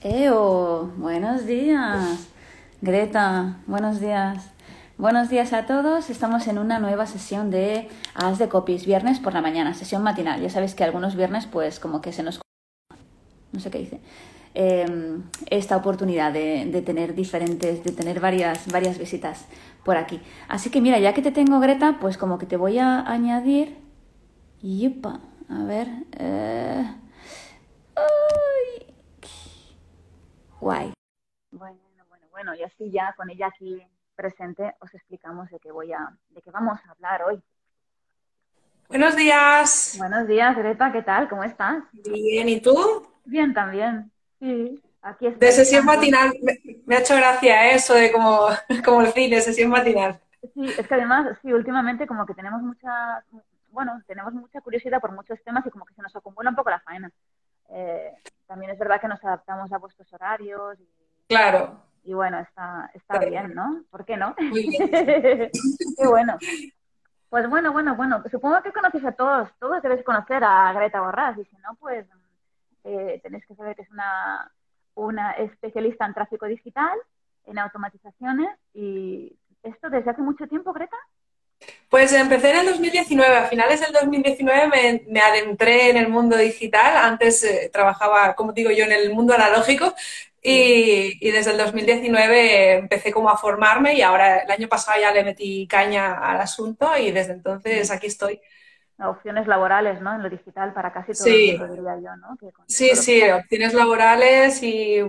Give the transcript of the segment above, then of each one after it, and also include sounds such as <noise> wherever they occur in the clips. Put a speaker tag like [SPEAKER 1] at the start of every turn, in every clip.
[SPEAKER 1] Eo, buenos días. Greta, buenos días. Buenos días a todos. Estamos en una nueva sesión de As de Copies, viernes por la mañana, sesión matinal. Ya sabéis que algunos viernes, pues, como que se nos. No sé qué dice. Eh, esta oportunidad de, de, tener diferentes, de tener varias, varias visitas por aquí. Así que mira, ya que te tengo, Greta, pues como que te voy a añadir. Yupa, a ver. Eh... Ay. Guay. Bueno, bueno, bueno, y así ya con ella aquí presente os explicamos de qué voy a, de qué vamos a hablar hoy.
[SPEAKER 2] Buenos días.
[SPEAKER 1] Buenos días, Greta, ¿qué tal? ¿Cómo estás?
[SPEAKER 2] Bien, ¿y tú?
[SPEAKER 1] Bien también. Sí, aquí.
[SPEAKER 2] De sesión matinal, me, me, ha hecho gracia eso de como, <laughs> como el cine, sesión matinal.
[SPEAKER 1] Sí, es que además, sí, últimamente como que tenemos mucha, bueno, tenemos mucha curiosidad por muchos temas y como que se nos acumula un poco la faena. Eh, también es verdad que nos adaptamos a vuestros horarios. Y,
[SPEAKER 2] claro.
[SPEAKER 1] Y bueno, está, está bien, ¿no? ¿Por qué no? Muy bien. <laughs> Qué bueno. Pues bueno, bueno, bueno, supongo que conoces a todos, todos debes conocer a Greta Borrás y si no, pues eh, tenéis que saber que es una, una especialista en tráfico digital, en automatizaciones y esto desde hace mucho tiempo, Greta.
[SPEAKER 2] Pues empecé en el 2019, a finales del 2019 me, me adentré en el mundo digital, antes eh, trabajaba, como digo yo, en el mundo analógico y, y, desde el 2019 empecé como a formarme y ahora el año pasado ya le metí caña al asunto y desde entonces aquí estoy.
[SPEAKER 1] Opciones laborales, ¿no? En lo digital para casi todo
[SPEAKER 2] sí.
[SPEAKER 1] el mundo, diría yo, ¿no?
[SPEAKER 2] sí, sí, que... opciones laborales y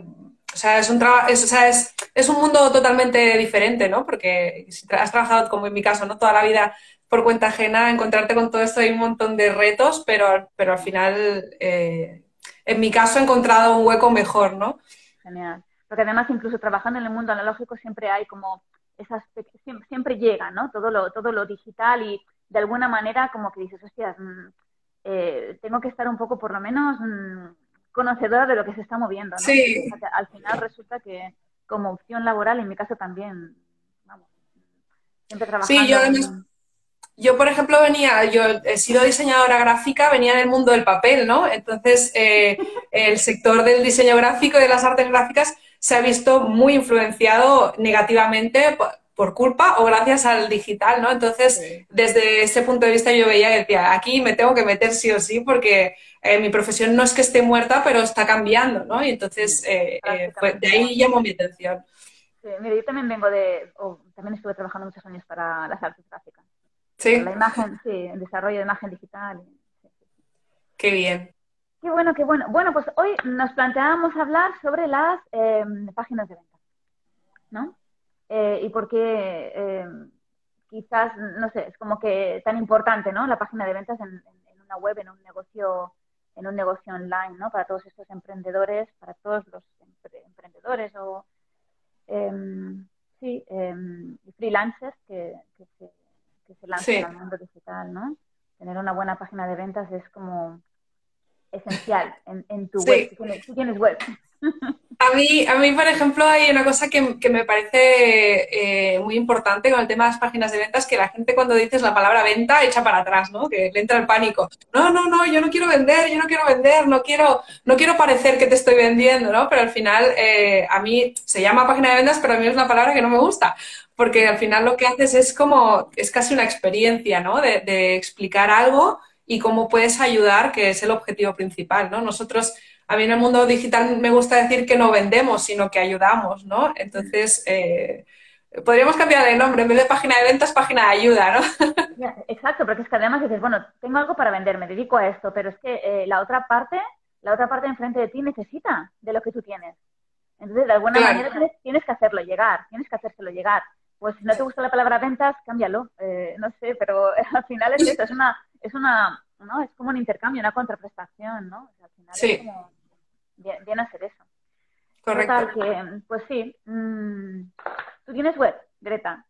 [SPEAKER 2] o sea, es un, es, o sea, es, es, un mundo totalmente diferente, ¿no? Porque si has trabajado, como en mi caso, ¿no? Toda la vida por cuenta ajena, encontrarte con todo esto hay un montón de retos, pero, pero al final, eh, en mi caso, he encontrado un hueco mejor, ¿no?
[SPEAKER 1] Genial. Porque además, incluso trabajando en el mundo analógico, siempre hay como esas, siempre, siempre llega, ¿no? Todo lo, todo lo digital y de alguna manera como que dices, hostias, mmm, eh, tengo que estar un poco, por lo menos, mmm, conocedora de lo que se está moviendo, ¿no?
[SPEAKER 2] Sí.
[SPEAKER 1] O sea, al final resulta que como opción laboral, en mi caso también, vamos, siempre trabajando.
[SPEAKER 2] Sí, yo además, yo por ejemplo venía, yo he sido diseñadora gráfica, venía en el mundo del papel, ¿no? Entonces eh, <laughs> el sector del diseño gráfico y de las artes gráficas se ha visto muy influenciado negativamente por, culpa o gracias al digital, ¿no? Entonces, sí. desde ese punto de vista yo veía que decía, aquí me tengo que meter sí o sí porque eh, mi profesión no es que esté muerta, pero está cambiando, ¿no? Y entonces, eh, eh, de ahí llamó mi atención.
[SPEAKER 1] Sí, mira, yo también vengo de, oh, también estuve trabajando muchos años para las artes gráficas.
[SPEAKER 2] Sí.
[SPEAKER 1] La imagen, sí, el desarrollo de imagen digital. Sí,
[SPEAKER 2] qué bien.
[SPEAKER 1] Qué bueno, qué bueno. Bueno, pues hoy nos planteábamos hablar sobre las páginas de venta, ¿no? Eh, y por qué eh, quizás, no sé, es como que tan importante, ¿no? La página de ventas en, en, una web, en un negocio, en un negocio online, ¿no? Para todos estos emprendedores, para todos los empre emprendedores o sí, freelancers que, que, se, que se lanzan
[SPEAKER 2] sí.
[SPEAKER 1] al mundo digital, ¿no? Tener una buena página de ventas es como esencial en, en tu
[SPEAKER 2] sí.
[SPEAKER 1] web. Si tienes, si tienes web.
[SPEAKER 2] A mí, a mí, por ejemplo, hay una cosa que, me parece eh, muy importante con el tema de las páginas de ventas, que la gente cuando dices la palabra venta echa para atrás, ¿no? Que le entra el pánico. No, no, no, yo no quiero vender, yo no quiero vender, no quiero, no quiero parecer que te estoy vendiendo, ¿no? Pero al final, eh, a mí se llama página de ventas, pero a mí es una palabra que no me gusta. Porque al final lo que haces es como, es casi una experiencia, ¿no? De, de explicar algo y cómo puedes ayudar, que es el objetivo principal, ¿no? Nosotros a mí en el mundo digital me gusta decir que no vendemos, sino que ayudamos, ¿no? Entonces, eh, podríamos cambiar de nombre, en vez de página de ventas, página de ayuda, ¿no? <laughs>
[SPEAKER 1] Exacto, porque es que además dices, bueno, tengo algo para vender, me dedico a esto, pero es que eh, la otra parte, la otra parte enfrente de ti necesita de lo que tú tienes. Entonces, de alguna
[SPEAKER 2] claro.
[SPEAKER 1] manera tienes, tienes, que hacerlo llegar, tienes que hacérselo llegar. Pues si no te gusta la palabra ventas, cámbialo. Eh, no sé, pero <laughs> al final es eso, es una, es una, ¿no? Es como un intercambio, una contraprestación, ¿no? O sea, al final
[SPEAKER 2] sí.
[SPEAKER 1] es como bien, bien hacer eso.
[SPEAKER 2] Correcto.
[SPEAKER 1] Total, que, pues sí. Mmm, ¿Tú tienes web, Greta?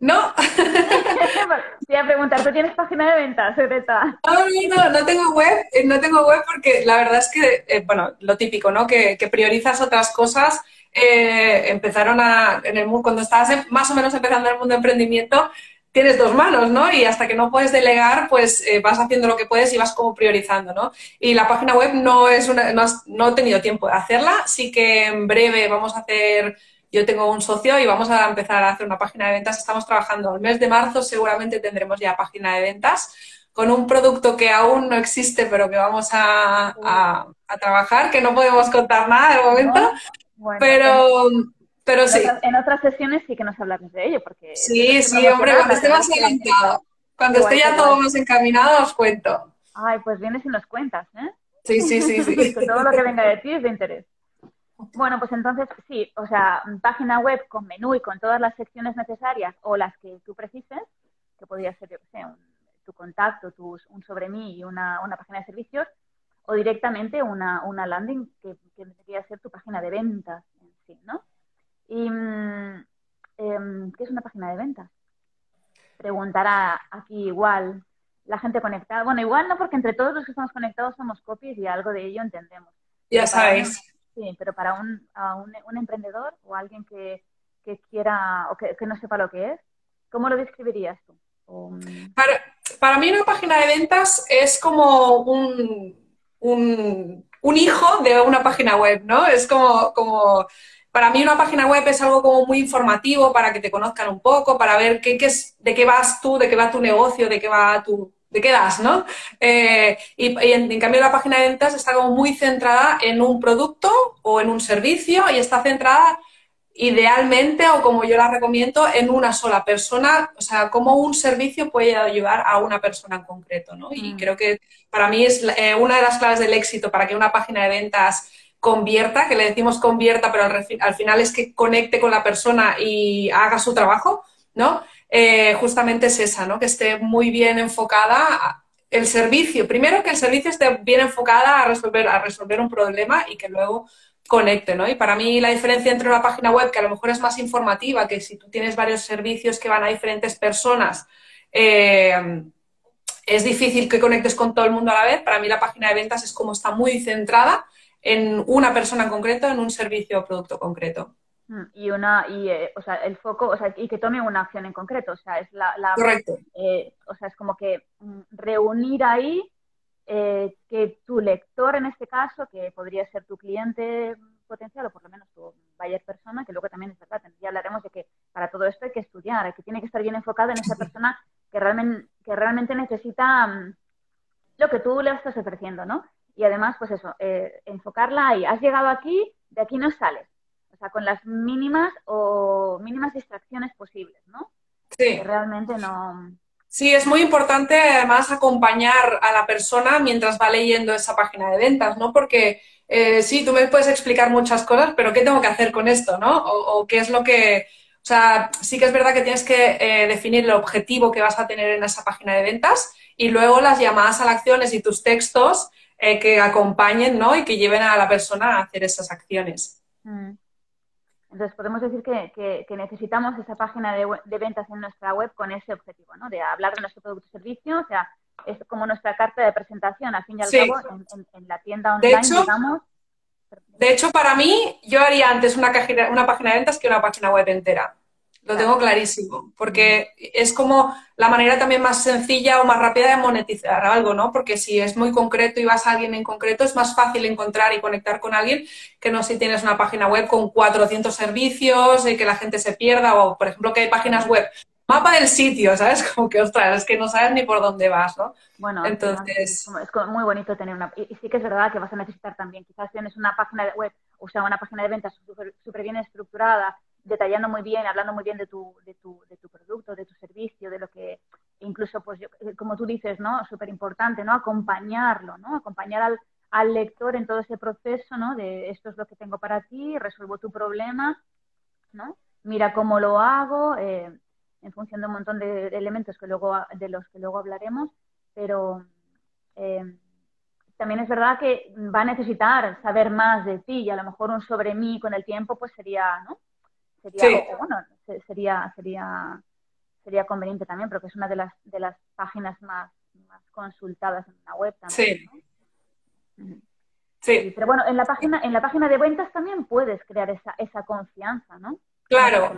[SPEAKER 2] No. <laughs> <laughs>
[SPEAKER 1] Te iba a preguntar, ¿tú tienes página de ventas, Greta?
[SPEAKER 2] No, no, no, no tengo web, no tengo web porque la verdad es que, eh, bueno, lo típico, ¿no? Que, que, priorizas otras cosas eh, empezaron a, en el, cuando estabas más o menos empezando en el mundo de emprendimiento, tienes dos manos, ¿no? Y hasta que no puedes delegar, pues eh, vas haciendo lo que puedes y vas como priorizando, ¿no? Y la página web no es una, no, no, he tenido tiempo de hacerla, sí que en breve vamos a hacer, yo tengo un socio y vamos a empezar a hacer una página de ventas, estamos trabajando el mes de marzo, seguramente tendremos ya página de ventas con un producto que aún no existe, pero que vamos a, a, trabajar, que no podemos contar nada de momento, pero, pero sí.
[SPEAKER 1] en otras sesiones sí que nos hablaremos de ello, porque...
[SPEAKER 2] Sí, sí, hombre, cuando esté más adelantado, cuando esté ya todo más encaminado, os cuento.
[SPEAKER 1] Ay, pues vienes y nos cuentas, ¿eh?
[SPEAKER 2] Sí, sí, sí, sí. <laughs>
[SPEAKER 1] todo lo que venga de ti es de interés. Bueno, pues entonces sí, o sea, página web con menú y con todas las secciones necesarias o las que tú precises, que podría ser, yo sé, tu contacto, tus, un sobre mí y una, una página de servicios, o directamente una, una landing que, que debería ser tu página de ventas en sí, ¿no? Y, mm, em, ¿Qué es una página de ventas? Preguntará aquí igual la gente conectada. Bueno, igual no, porque entre todos los que estamos conectados somos copies y algo de ello entendemos.
[SPEAKER 2] Ya sabéis.
[SPEAKER 1] Sí, pero para un, un, emprendedor o alguien que, que quiera o que, que, no sepa lo que es, ¿cómo lo describirías tú?
[SPEAKER 2] Mm, para, para mí una página de ventas es como un, un, hijo de una página web, ¿no? Es como, como, para mí una página web es algo como muy informativo para que te conozcan un poco, para ver qué, qué es, de qué vas tú, de qué va tu negocio, de qué va tu, de qué das, ¿no? Eh, y, en, en, cambio la página de ventas está como muy centrada en un producto o en un servicio y está centrada idealmente o como yo la recomiendo en una sola persona, o sea, cómo un servicio puede ayudar a una persona en concreto, ¿no? Y mm. creo que para mí es eh, una de las claves del éxito para que una página de ventas convierta, que le decimos convierta, pero al, final es que conecte con la persona y haga su trabajo, ¿no? Eh, justamente es esa, ¿no? Que esté muy bien enfocada el servicio. Primero que el servicio esté bien enfocada a resolver, a resolver un problema y que luego conecte, ¿no? Y para mí la diferencia entre una página web que a lo mejor es más informativa, que si tú tienes varios servicios que van a diferentes personas, eh, es difícil que conectes con todo el mundo a la vez. Para mí la página de ventas es como está muy centrada en una persona en concreto, en un servicio o producto concreto.
[SPEAKER 1] Mm, y una, y, eh, o sea, el foco, o sea, y que tome una acción en concreto, o sea, es la,
[SPEAKER 2] Correcto.
[SPEAKER 1] Eh, o sea, es como que mm, reunir ahí eh, que tu lector, en este caso, que podría ser tu cliente potencial o por lo menos tu buyer persona, que luego también es verdad, ya hablaremos de que para todo esto hay que estudiar, que tiene que estar bien enfocado en esa persona que realmente, que realmente necesita mm, lo que tú le estás ofreciendo, ¿no? Y además, pues eso, eh, enfocarla ahí. Has llegado aquí, de aquí no sales. O sea, con las mínimas o mínimas distracciones posibles, ¿no?
[SPEAKER 2] Sí.
[SPEAKER 1] Que realmente no,
[SPEAKER 2] Sí, es muy importante además acompañar a la persona mientras va leyendo esa página de ventas, ¿no? Porque eh, sí, tú me puedes explicar muchas cosas, pero ¿qué tengo que hacer con esto, no? O, qué es lo que... O sea, sí que es verdad que tienes que eh, definir el objetivo que vas a tener en esa página de ventas y luego las llamadas a las acciones y tus textos eh, que acompañen, ¿no? Y que lleven a la persona a hacer esas acciones. Mm.
[SPEAKER 1] Entonces, podemos decir que, necesitamos esa página de, ventas en nuestra web con ese objetivo, ¿no? De hablar de nuestro producto o servicio, o sea, es como nuestra carta de presentación, al fin y al cabo, en, la tienda online, digamos.
[SPEAKER 2] De hecho, para mí, yo haría antes una, una página de ventas que una página web entera. Lo tengo clarísimo, porque es como la manera también más sencilla o más rápida de monetizar algo, ¿no? Porque si es muy concreto y vas a alguien en concreto, es más fácil encontrar y conectar con alguien que no si tienes una página web con 400 servicios y que la gente se pierda, o por ejemplo que hay páginas web, mapa del sitio, ¿sabes? <laughs> Como que, ostras, es que no sabes ni por dónde vas, ¿no?
[SPEAKER 1] Bueno, entonces... Es muy bonito tener una... Y sí que es verdad que vas a necesitar también, quizás tienes una página web, o sea, una página de ventas súper bien estructurada, detallando muy bien, hablando muy bien de tu, de tu, de tu producto, de tu servicio, de lo que incluso, pues eh, como tú dices, ¿no? Súper importante, ¿no? Acompañarlo, ¿no? Acompañar al, al, lector en todo ese proceso, ¿no? De esto es lo que tengo para ti, resuelvo tu problema, ¿no? Mira cómo lo hago, eh, en función de un montón de, elementos que luego, de los que luego hablaremos, pero eh, también es verdad que va a necesitar saber más de ti y a lo mejor un sobre mí con el tiempo, pues sería, ¿no? Sería, bueno, sería, sería, sería conveniente también, porque es una de las, de las páginas más, más consultadas en la web también.
[SPEAKER 2] Sí. Sí.
[SPEAKER 1] Pero bueno, en la página, en la página de ventas también puedes crear esa, esa confianza, ¿no?
[SPEAKER 2] Claro.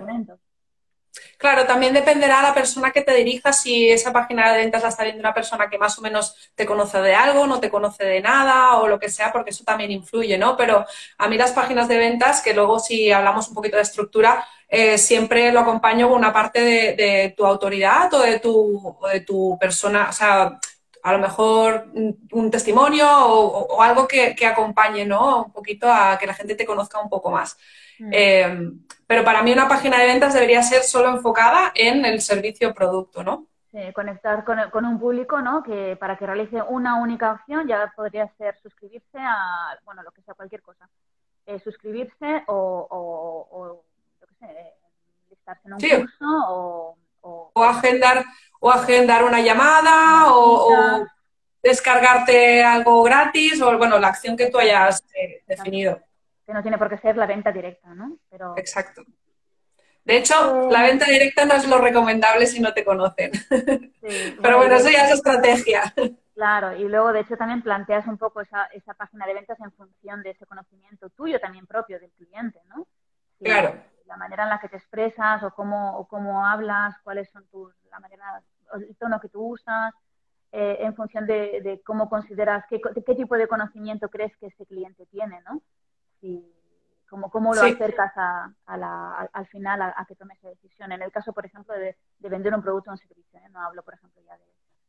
[SPEAKER 2] Claro, también dependerá la persona que te dirija si esa página de ventas la está viendo una persona que más o menos te conoce de algo, no te conoce de nada o lo que sea, porque eso también influye, ¿no? Pero a mí las páginas de ventas, que luego si hablamos un poquito de estructura, eh, siempre lo acompaño con una parte de, tu autoridad o de tu, de tu persona, o sea, a lo mejor un testimonio o, algo que, acompañe, ¿no? Un poquito a que la gente te conozca un poco más. Mm. Eh, pero para mí una página de ventas debería ser solo enfocada en el servicio o producto, ¿no?
[SPEAKER 1] Sí, conectar con, un público, ¿no? Que para que realice una única opción ya podría ser suscribirse a, bueno, lo que sea, cualquier cosa. Eh, suscribirse o, o, yo qué sé, listarse en un curso o,
[SPEAKER 2] o... agendar o agendar una llamada o, descargarte algo gratis o, bueno, la acción que tú hayas eh, definido
[SPEAKER 1] que no tiene por qué ser la venta directa, ¿no?
[SPEAKER 2] Pero... Exacto. De hecho, la venta directa no es lo recomendable si no te conocen. <laughs> Pero bueno, eso ya es estrategia.
[SPEAKER 1] Claro, y luego de hecho también planteas un poco esa, esa página de ventas en función de ese conocimiento tuyo también propio del cliente, ¿no?
[SPEAKER 2] claro.
[SPEAKER 1] La manera en la que te expresas o cómo, o cómo hablas, cuáles son tus, la manera, el tono que tú usas, eh, en función de, cómo consideras, qué, qué tipo de conocimiento crees que ese cliente tiene, ¿no? Y cómo, cómo lo acercas a, la, al final a, que tome esa decisión. En el caso, por ejemplo, de, vender un producto o un servicio, ¿eh? no hablo, por ejemplo, ya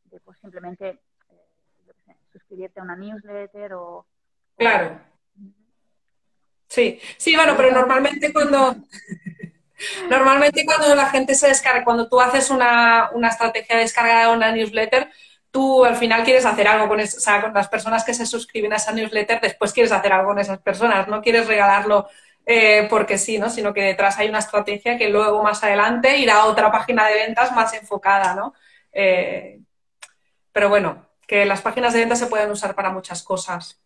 [SPEAKER 1] de, pues, simplemente eh, suscribirte a una newsletter o...
[SPEAKER 2] Claro. Sí, sí, bueno, pero normalmente cuando... <laughs> Normalmente cuando la gente se descarga, cuando tú haces una, una estrategia de descarga de una newsletter, tú al final quieres hacer algo con, con las personas que se suscriben a esa newsletter, después quieres hacer algo con esas personas, no quieres regalarlo eh, porque sí, ¿no? Sino que detrás hay una estrategia que luego más adelante irá a otra página de ventas más enfocada, ¿no? Eh, pero bueno, que las páginas de ventas se pueden usar para muchas cosas.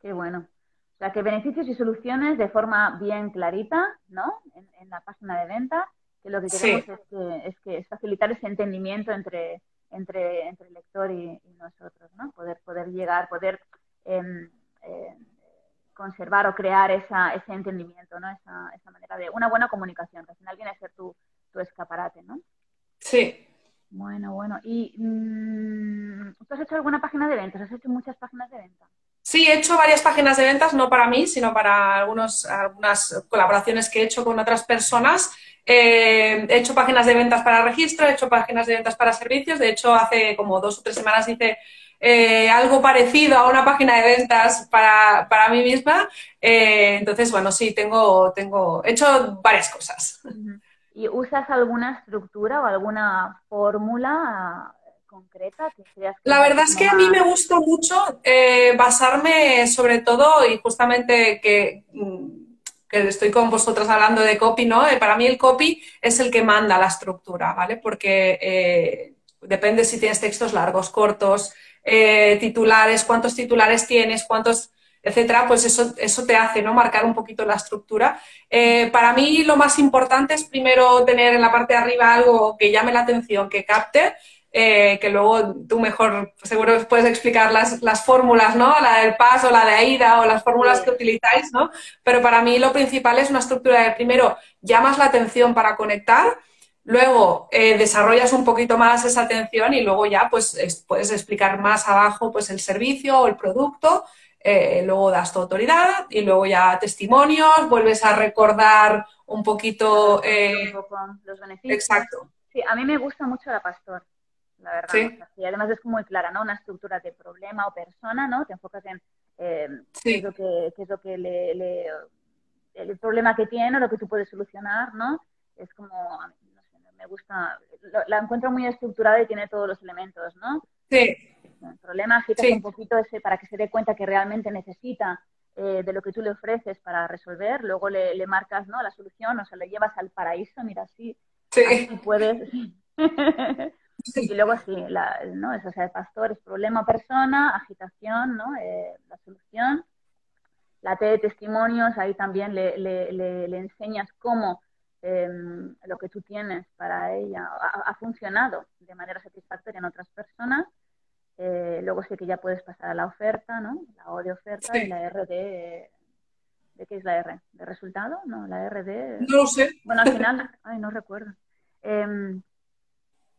[SPEAKER 1] Qué bueno. O sea, que beneficios y soluciones de forma bien clarita, ¿no? En, la página de ventas que lo que queremos es, que, es, facilitar ese entendimiento entre, entre, entre el lector y, nosotros, ¿no? Poder, poder llegar, poder em, conservar o crear esa, ese entendimiento, ¿no? Esa, esa, manera de una buena comunicación, que al final viene a ser tu, tu escaparate, ¿no?
[SPEAKER 2] Sí.
[SPEAKER 1] Bueno, bueno. ¿Y mm, tú has hecho alguna página de ventas? ¿Has hecho muchas páginas de ventas?
[SPEAKER 2] Sí, he hecho varias páginas de ventas, no para mí, sino para algunos, algunas colaboraciones que he hecho con otras personas eh, he hecho páginas de ventas para registro, he hecho páginas de ventas para servicios. De hecho, hace como dos o tres semanas hice eh, algo parecido a una página de ventas para, para mí misma. Eh, entonces, bueno, sí, tengo, tengo, he hecho varias cosas.
[SPEAKER 1] ¿Y usas alguna estructura o alguna fórmula concreta que
[SPEAKER 2] La verdad es que a mí me gusta mucho basarme sobre todo y justamente que mm, estoy con vosotras hablando de copy, ¿no? Eh, para mí el copy es el que manda la estructura, ¿vale? Porque eh, depende si tienes textos largos, cortos, eh, titulares, cuántos titulares tienes, cuántos, etcétera, pues eso, eso te hace, ¿no? Marcar un poquito la estructura. para mí lo más importante es primero tener en la parte de arriba algo que llame la atención, que capte, eh, que luego tú mejor seguro puedes explicar las, las fórmulas, ¿no? La del paso, la de AIDA o las fórmulas que utilizáis, ¿no? Pero para mí lo principal es una estructura de primero llamas la atención para conectar, luego eh, desarrollas un poquito más esa atención y luego ya pues puedes explicar más abajo pues el servicio o el producto, eh, luego das tu autoridad y luego ya testimonios, vuelves a recordar un poquito...
[SPEAKER 1] los beneficios.
[SPEAKER 2] Exacto.
[SPEAKER 1] Sí, a mí me gusta mucho la pastor la verdad. y además es muy clara, ¿no? Una estructura de problema o persona, ¿no? Te enfocas en eh, qué es lo que, qué es lo que le, el problema que tiene o lo que tú puedes solucionar, ¿no? Es como, no sé, me gusta, la encuentro muy estructurada y tiene todos los elementos, ¿no?
[SPEAKER 2] Sí.
[SPEAKER 1] El problema agitas un poquito ese para que se dé cuenta que realmente necesita eh, de lo que tú le ofreces para resolver, luego le, le, marcas ¿no? la solución, o sea, le llevas al paraíso, mira, así,
[SPEAKER 2] sí.
[SPEAKER 1] así puedes. <laughs> Y luego sí, la, ¿no? Es, o sea, pastor es problema persona, agitación, ¿no? Eh, la solución. La T de testimonios, ahí también le, le, le, enseñas cómo em, lo que tú tienes para ella ha, funcionado de manera satisfactoria en otras personas. Eh, luego sí que ya puedes pasar a la oferta, ¿no? La O de oferta y la R de... ¿De qué es la R? ¿De resultado? No, la R de...
[SPEAKER 2] No lo sé.
[SPEAKER 1] Bueno, al final... Ay, no recuerdo.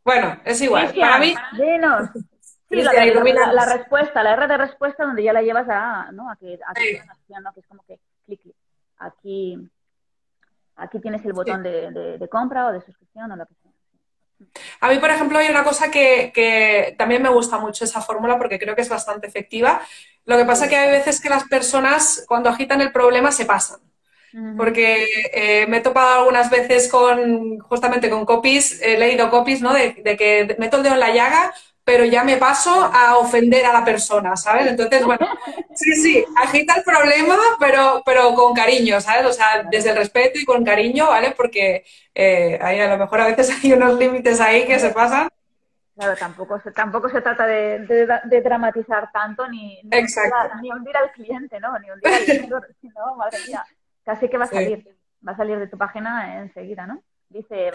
[SPEAKER 2] Bueno, es igual. Para mí...
[SPEAKER 1] Dinos. <laughs> Sí, la, la, la, respuesta, la R de respuesta donde ya la llevas a, ¿no? a que, a que, ¿no? que es como que clic, clic. Aquí, aquí tienes el botón de, de, de, compra o de suscripción o lo que sea.
[SPEAKER 2] A mí, por ejemplo, hay una cosa que, que también me gusta mucho esa fórmula porque creo que es bastante efectiva. Lo que pasa es que hay veces que las personas cuando agitan el problema se pasan. Porque eh, me he topado algunas veces con, justamente con copies, he leído copies, ¿no? De, de, que meto el dedo en la llaga, pero ya me paso a ofender a la persona, ¿sabes? Entonces, bueno, <laughs> sí, sí, agita el problema, pero, pero con cariño, ¿sabes? O sea, desde el respeto y con cariño, ¿vale? Porque eh, ahí a lo mejor a veces <laughs> hay unos límites ahí que se pasan.
[SPEAKER 1] Claro, tampoco se, tampoco se trata de, de, dramatizar tanto ni, ni, ni, hundir al cliente, ¿no? Ni hundir al cliente, <laughs> sino, madre mía, casi que va a salir, va a salir de tu página enseguida, ¿no? Dice,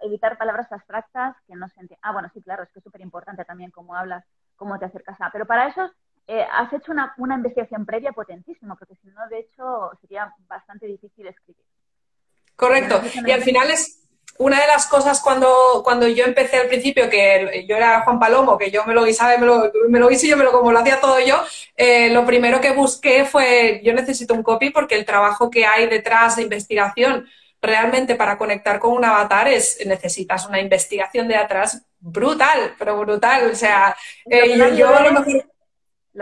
[SPEAKER 1] evitar, palabras abstractas que no se entienden. Ah, bueno, sí, claro, es que es súper importante también cómo hablas, cómo te acercas a... Pero para eso eh, has hecho una, una, investigación previa potentísima, porque si no, de hecho, sería bastante difícil escribir.
[SPEAKER 2] Correcto. Y al final es una de las cosas cuando, cuando yo empecé al principio, que yo era Juan Palomo, que yo me lo guisaba, me lo, me lo yo, me lo, como lo hacía todo yo, eh, lo primero que busqué fue, yo necesito un copy porque el trabajo que hay detrás de investigación realmente para conectar con un avatar es, necesitas una investigación de atrás brutal, pero brutal. O sea, eh, yo, a lo mejor...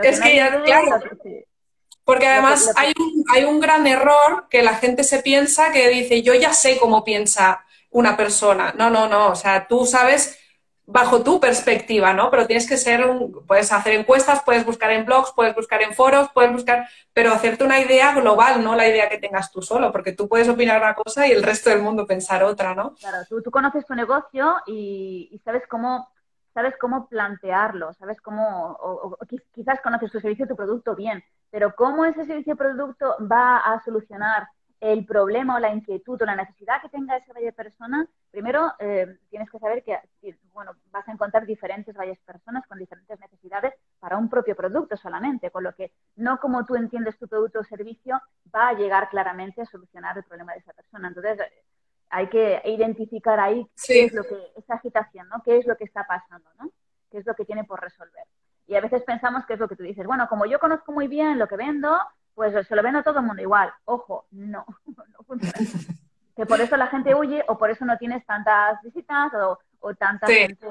[SPEAKER 2] Es que ya, claro. Porque además hay un, hay un gran error que la gente se piensa que dice, yo ya sé cómo piensa una persona. No, no, no. O sea, tú sabes bajo tu perspectiva, ¿no? Pero tienes que ser, un, puedes hacer encuestas, puedes buscar en blogs, puedes buscar en foros, puedes buscar, pero hacerte una idea global, no la idea que tengas tú solo, porque tú puedes opinar una cosa y el resto del mundo pensar otra, ¿no?
[SPEAKER 1] Claro, tú, tú conoces tu negocio y, sabes cómo sabes cómo plantearlo, sabes cómo, o, quizás conoces tu servicio, tu producto bien, pero cómo ese servicio o producto va a solucionar el problema o la inquietud o la necesidad que tenga esa bella persona, primero eh, tienes que saber que, bueno, vas a encontrar diferentes bellas personas con diferentes necesidades para un propio producto solamente, con lo que no como tú entiendes tu producto o servicio va a llegar claramente a solucionar el problema de esa persona. Entonces, hay que identificar ahí qué es lo que, esa agitación, ¿no? ¿Qué es lo que está pasando, ¿no? ¿Qué es lo que tiene por resolver? Y a veces pensamos que es lo que tú dices, bueno, como yo conozco muy bien lo que vendo, pues se lo ven a todo el mundo igual. Ojo, no, <laughs> no funciona. <laughs> que por eso la gente huye o por eso no tienes tantas visitas o, o tanta gente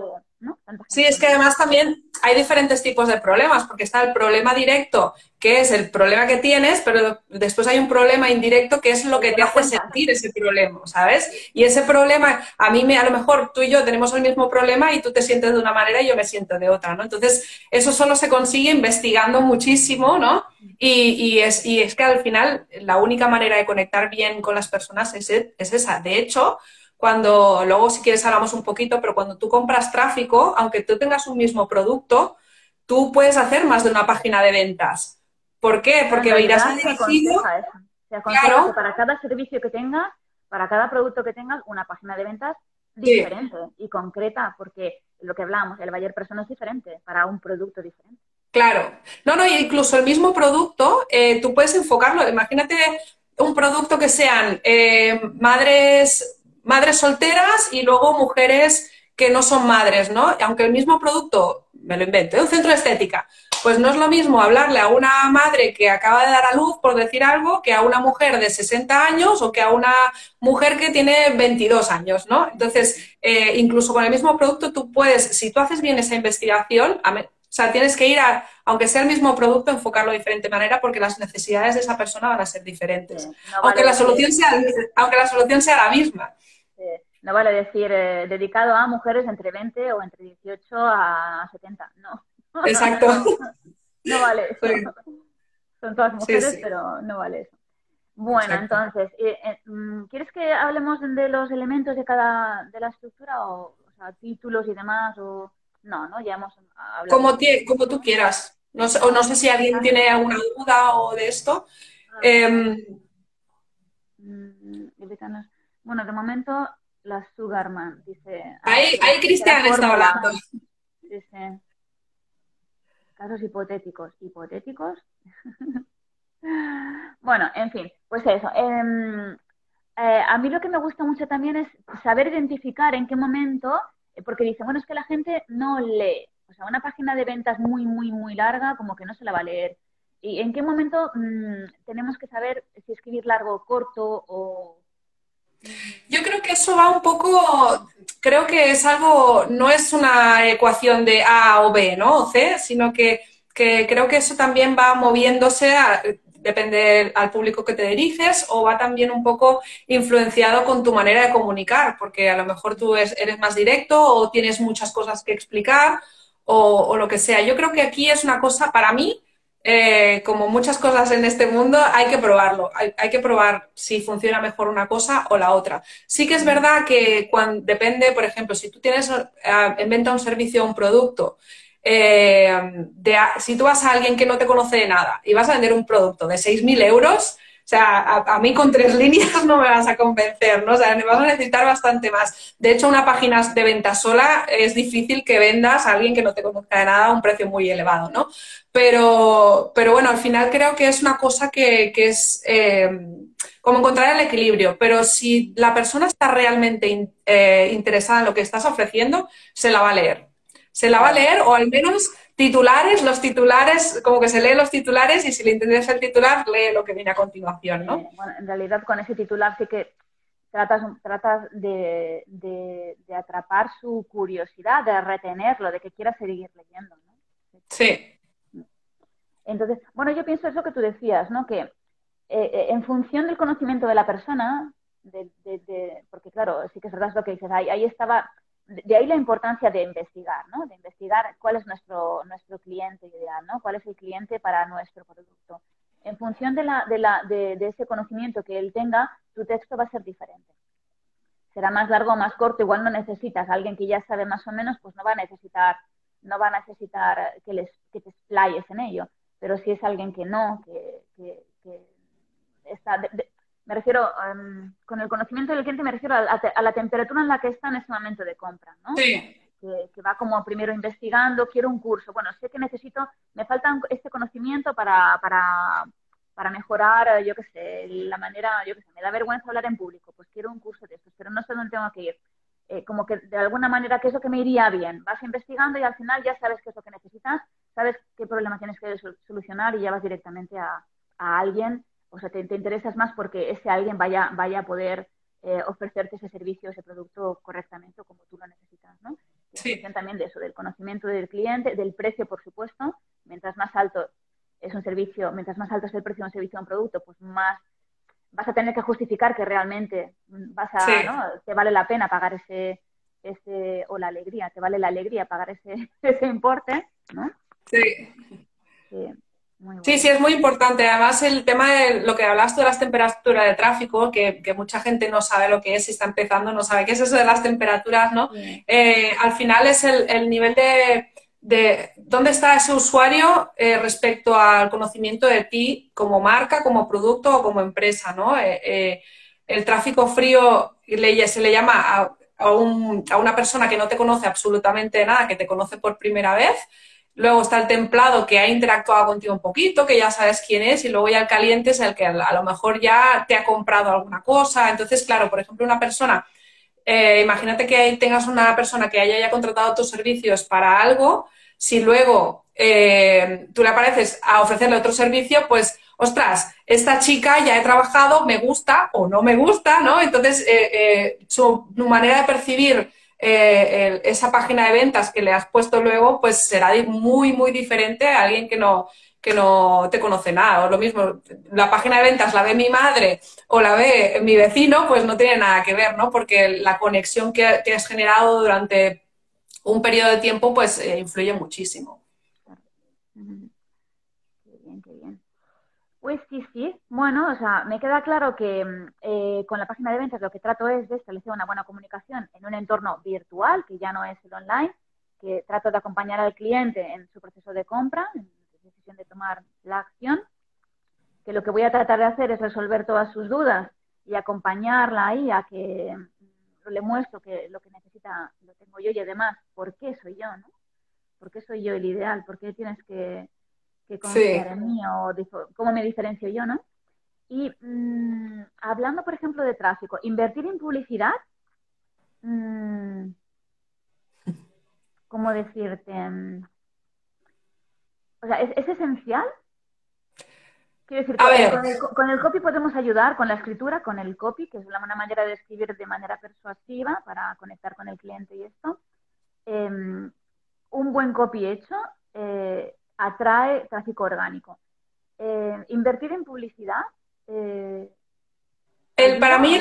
[SPEAKER 2] sí, es que además también hay diferentes tipos de problemas, porque está el problema directo, que es el problema que tienes, pero después hay un problema indirecto que es lo que te hace sentir ese problema, ¿sabes? Y ese problema, a mí me, a lo mejor tú y yo tenemos el mismo problema y tú te sientes de una manera y yo me siento de otra, ¿no? Entonces, eso solo se consigue investigando muchísimo, ¿no? Y, y, es, y es que al final la única manera de conectar bien con las personas es, es esa. De hecho, cuando, luego si quieres hablamos un poquito, pero cuando tú compras tráfico, aunque tú tengas un mismo producto, tú puedes hacer más de una página de ventas. ¿Por qué? Porque irás a dirigido...
[SPEAKER 1] Se claro. que para cada servicio que tengas, para cada producto que tengas, una página de ventas diferente sí. y concreta, porque lo que hablamos, el buyer persona es diferente para un producto diferente.
[SPEAKER 2] Claro. No, no, incluso el mismo producto, eh, tú puedes enfocarlo. Imagínate un producto que sean eh, madres madres solteras y luego mujeres que no son madres, ¿no? Aunque el mismo producto, me lo invento, es un centro de estética, pues no es lo mismo hablarle a una madre que acaba de dar a luz, por decir algo, que a una mujer de 60 años o que a una mujer que tiene 22 años, ¿no? Entonces, eh, incluso con el mismo producto tú puedes, si tú haces bien esa investigación, o sea, tienes que ir a, aunque sea el mismo producto, enfocarlo de diferente manera porque las necesidades de esa persona van a ser diferentes. No aunque, la solución sea, aunque la solución sea la misma.
[SPEAKER 1] No vale decir eh, dedicado a mujeres entre 20 o entre 18 a 70. No.
[SPEAKER 2] Exacto. <laughs>
[SPEAKER 1] no vale eso. Son todas mujeres, sí, sí. pero no vale eso. Bueno, Exacto. entonces, eh, eh, mm, ¿quieres que hablemos de los elementos de cada de la estructura o, o sea, títulos y demás o no, no, ya hemos hablado.
[SPEAKER 2] Como, como tú quieras. No sé, o no sé si alguien tiene alguna duda o de esto.
[SPEAKER 1] Ah. Eh, bueno, de momento la Sugarman, dice.
[SPEAKER 2] Ahí, ahí Cristian está hablando.
[SPEAKER 1] Dice. casos hipotéticos, hipotéticos. <laughs> bueno, en fin, pues eso. Em, eh, a mí lo que me gusta mucho también es saber identificar en qué momento, eh, porque dicen, bueno, es que la gente no lee. O sea, una página de ventas muy, muy, muy larga, como que no se la va a leer. ¿Y en qué momento mm, tenemos que saber si escribir largo o corto o
[SPEAKER 2] yo creo que eso va un poco, creo que es algo, no es una ecuación de A o B, ¿no? O C, sino que, creo que eso también va moviéndose, depende al público que te diriges, o va también un poco influenciado con tu manera de comunicar, porque a lo mejor tú eres más directo o tienes muchas cosas que explicar o, o lo que sea. Yo creo que aquí es una cosa, para mí, eh, como muchas cosas en este mundo, hay que probarlo. Hay, que probar si funciona mejor una cosa o la otra. Sí que es verdad que cuando, depende, por ejemplo, si tú tienes eh, en venta un servicio o un producto, eh, si tú vas a alguien que no te conoce de nada y vas a vender un producto de 6.000 euros, sea, a, mí con tres líneas <laughs> no me vas a convencer, ¿no? O sea, me vas a necesitar bastante más. De hecho, una página de venta sola es difícil que vendas a alguien que no te conozca de nada a un precio muy elevado, ¿no? Pero, pero bueno, al final creo que es una cosa que, es eh, como encontrar el equilibrio. Pero si la persona está realmente eh, interesada en lo que estás ofreciendo, se la va a leer. Se la va a leer o al menos titulares, los titulares, como que se lee los titulares y si le interesa el titular, lee lo que viene a continuación, ¿no?
[SPEAKER 1] bueno, en realidad con ese titular sí que tratas, tratas de, de, atrapar su curiosidad, de retenerlo, de que quiera seguir leyendo, ¿no?
[SPEAKER 2] Sí.
[SPEAKER 1] Entonces, bueno, yo pienso eso que tú decías, ¿no? Que eh, eh, en función del conocimiento de la persona, de, porque claro, sí que es verdad lo que dices, ahí, ahí estaba de ahí la importancia de investigar, ¿no? De investigar cuál es nuestro, nuestro cliente ideal, ¿no? Cuál es el cliente para nuestro producto. En función de, la, de, la, de, ese conocimiento que él tenga, tu texto va a ser diferente. Será más largo o más corto, igual no necesitas. Alguien que ya sabe más o menos, pues no va a necesitar, no va a necesitar que, les, que te explayes en ello. Pero si es alguien que no, que, que, que está me refiero, em, con el conocimiento del cliente me refiero a, la temperatura en la que está en ese momento de compra, ¿no?
[SPEAKER 2] Sí.
[SPEAKER 1] Que, va como primero investigando, quiero un curso, bueno, sé que necesito, me falta este conocimiento para, para, para mejorar, yo qué sé, la manera, yo qué sé, me da vergüenza hablar en público, pues quiero un curso de estos, pero no sé dónde tengo que ir. Eh, como que de alguna manera que eso que me iría bien. Vas investigando y al final ya sabes qué es lo que necesitas, sabes qué problema tienes que solucionar y ya vas directamente a, a alguien o sea, te, interesas más porque ese alguien vaya, vaya a poder eh, ofrecerte ese servicio, ese producto correctamente o como tú lo necesitas, ¿no?
[SPEAKER 2] Sí.
[SPEAKER 1] también de eso, del conocimiento del cliente, del precio, por supuesto. Mientras más alto es un servicio, mientras más alto es el precio de un servicio o un producto, pues más vas a tener que justificar que realmente vas a, ¿no? te vale la pena pagar ese, ese, o la alegría, te vale la alegría pagar ese, <laughs> ese importe, ¿no?
[SPEAKER 2] Sí. sí. Sí, sí, es muy importante. Además, el tema de lo que hablas de las temperaturas de tráfico, que, mucha gente no sabe lo que es y está empezando, no sabe qué es eso de las temperaturas, ¿no? Eh, al final es el, nivel de, dónde está ese usuario eh, respecto al conocimiento de ti como marca, como producto o como empresa, ¿no? Eh, el tráfico frío se le llama a, a, a una persona que no te conoce absolutamente nada, que te conoce por primera vez Luego está el templado que ha interactuado contigo un poquito, que ya sabes quién es, y luego ya el caliente es el que a lo mejor ya te ha comprado alguna cosa. Entonces, claro, por ejemplo, una persona, eh, imagínate que tengas una persona que haya ya contratado tus servicios para algo, si luego eh, tú le apareces a ofrecerle otro servicio, pues, ostras, esta chica ya he trabajado, me gusta o no me gusta, ¿no? Entonces, eh, su manera de percibir eh, esa página de ventas que le has puesto luego, pues será muy, muy diferente a alguien que no, que no te conoce nada. O lo mismo, la página de ventas la ve mi madre o la ve mi vecino, pues no tiene nada que ver, ¿no? Porque la conexión que, has generado durante un periodo de tiempo, pues eh, influye muchísimo.
[SPEAKER 1] Pues sí, sí. Bueno, o sea, me queda claro que mm, eh, con la página de ventas lo que trato es de establecer una buena comunicación en un entorno virtual, que ya no es el online, que trato de acompañar al cliente en su proceso de compra, en su decisión de tomar la acción, que lo que voy a tratar de hacer es resolver todas sus dudas y acompañarla ahí a que mm, le muestro que lo que necesita lo tengo yo y además, ¿por qué soy yo? ¿no? ¿Por qué soy yo el ideal? ¿Por qué tienes que, que confiar en mí? ¿O cómo me diferencio yo, no? Y mm, hablando, por ejemplo, de tráfico, invertir en publicidad, mm, ¿cómo decirte? Mm, o sea, ¿es, esencial? Quiero decir, con, El, copy podemos ayudar, con la escritura, con el copy, que es una manera de escribir de manera persuasiva para conectar con el cliente y esto. Em, un buen copy hecho eh, atrae tráfico orgánico. Eh, invertir en publicidad
[SPEAKER 2] eh, el, para, mí,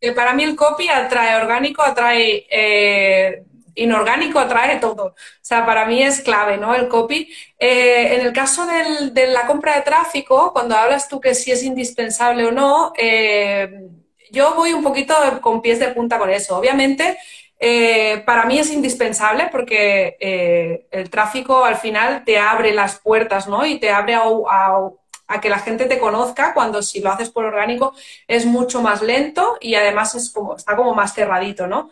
[SPEAKER 2] el, para mí el copy atrae orgánico, atrae eh, inorgánico, atrae todo. O sea, para mí es clave, ¿no? El copy. En el caso de la compra de tráfico, cuando hablas tú que si es indispensable o no, yo voy un poquito con pies de punta con eso. Obviamente, para mí es indispensable porque el tráfico al final te abre las puertas, ¿no? Y te abre a, a, a que la gente te conozca cuando si lo haces por orgánico es mucho más lento y además es como, está como más cerradito, ¿no?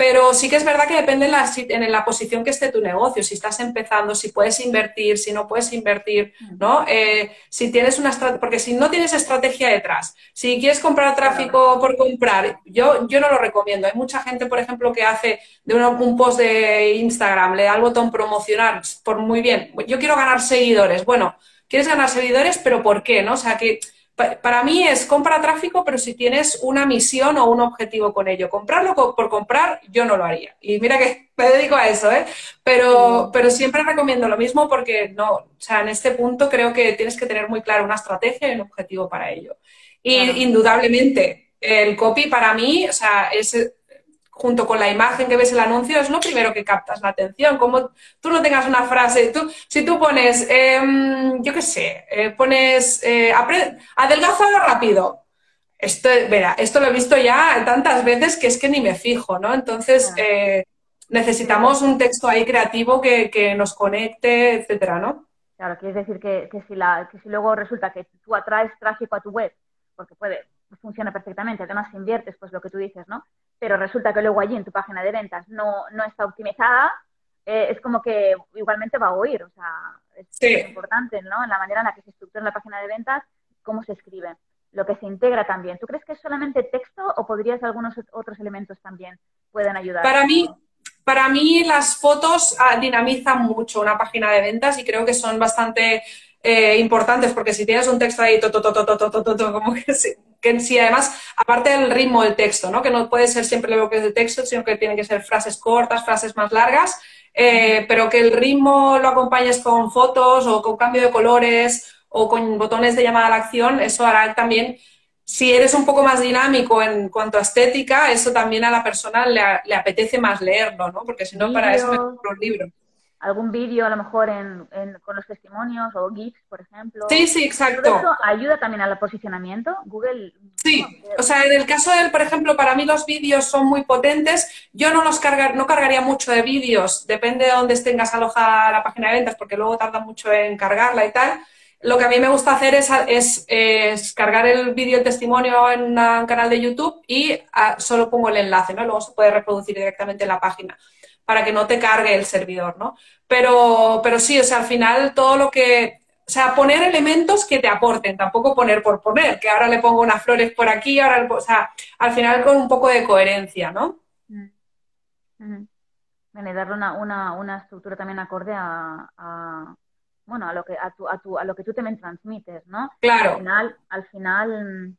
[SPEAKER 2] Pero sí que es verdad que depende en la, en la posición que esté tu negocio, si estás empezando, si puedes invertir, si no puedes invertir, ¿no? Eh, si tienes una porque si no tienes estrategia detrás, si quieres comprar tráfico por comprar, yo, yo no lo recomiendo. Hay mucha gente, por ejemplo, que hace de un post de Instagram, le da el botón promocionar, por muy bien, yo quiero ganar seguidores. Bueno, quieres ganar seguidores, pero ¿por qué? ¿no? O sea, que para mí es compra tráfico, pero si tienes una misión o un objetivo con ello. Comprarlo por comprar, yo no lo haría. Y mira que <laughs> me dedico a eso, ¿eh? Pero, pero siempre recomiendo lo mismo porque no, o sea, en este punto creo que tienes que tener muy claro una estrategia y un objetivo para ello. Y indudablemente, el copy para mí, o sea, es junto con la imagen que ves el anuncio, es lo primero que captas la atención. Como tú no tengas una frase, tú, si tú pones, em, yo qué sé, eh, pones eh, adelgaza rápido. Esto, verá, esto lo he visto ya tantas veces que es que ni me fijo, ¿no? Entonces, eh, necesitamos un texto ahí creativo que, nos conecte, etcétera, ¿no?
[SPEAKER 1] Claro, quieres decir que, si la, que si luego resulta que tú atraes tráfico a tu web, porque puede, funciona perfectamente, además inviertes, pues lo que tú dices, ¿no? Pero resulta que luego allí en tu página de ventas no, no está optimizada, eh, es como que igualmente va a oír, o sea, es importante, ¿no? En la manera en la que se estructura la página de ventas, cómo se escribe, lo que se integra también. ¿Tú crees que es solamente texto o podrías algunos otros elementos también pueden ayudar?
[SPEAKER 2] Para mí, para mí las fotos ah, dinamizan mucho una página de ventas y creo que son bastante eh, importantes porque si tienes un texto ahí, to, to, to, como que <laughs> sí, que sí, además, aparte del ritmo del texto, ¿no? que no puede ser siempre lo que es de texto, sino que tienen que ser frases cortas, frases más largas, eh, pero que el ritmo lo acompañes con fotos o con cambio de colores o con botones de llamada a la acción, eso hará también, si eres un poco más dinámico en cuanto a estética, eso también a la persona le, le apetece más leerlo, ¿no? Porque si no, para eso me compro un libro
[SPEAKER 1] algún vídeo a lo mejor en, con los testimonios o GIFs, por ejemplo.
[SPEAKER 2] Sí, sí, exacto.
[SPEAKER 1] eso ayuda también al posicionamiento. Google.
[SPEAKER 2] Sí, o sea, en el caso del, por ejemplo, para mí los vídeos son muy potentes. Yo no los cargar, no cargaría mucho de vídeos, depende de dónde tengas alojada la página de ventas, porque luego tarda mucho en cargarla y tal. Lo que a mí me gusta hacer es, es, cargar el vídeo el testimonio en un canal de YouTube y ah, solo pongo el enlace, ¿no? Luego se puede reproducir directamente en la página para que no te cargue el servidor, ¿no? Pero, pero sí, o sea, al final todo lo que, o sea, poner elementos que te aporten, tampoco poner por poner, que ahora le pongo unas flores por aquí, ahora, o sea, al final con un poco de coherencia, ¿no? Mm.
[SPEAKER 1] Bueno, y darle una, una, una, estructura también acorde a, bueno, a lo que a, tu, a, tu, a lo que tú también transmites, ¿no?
[SPEAKER 2] Claro.
[SPEAKER 1] Al final, al final,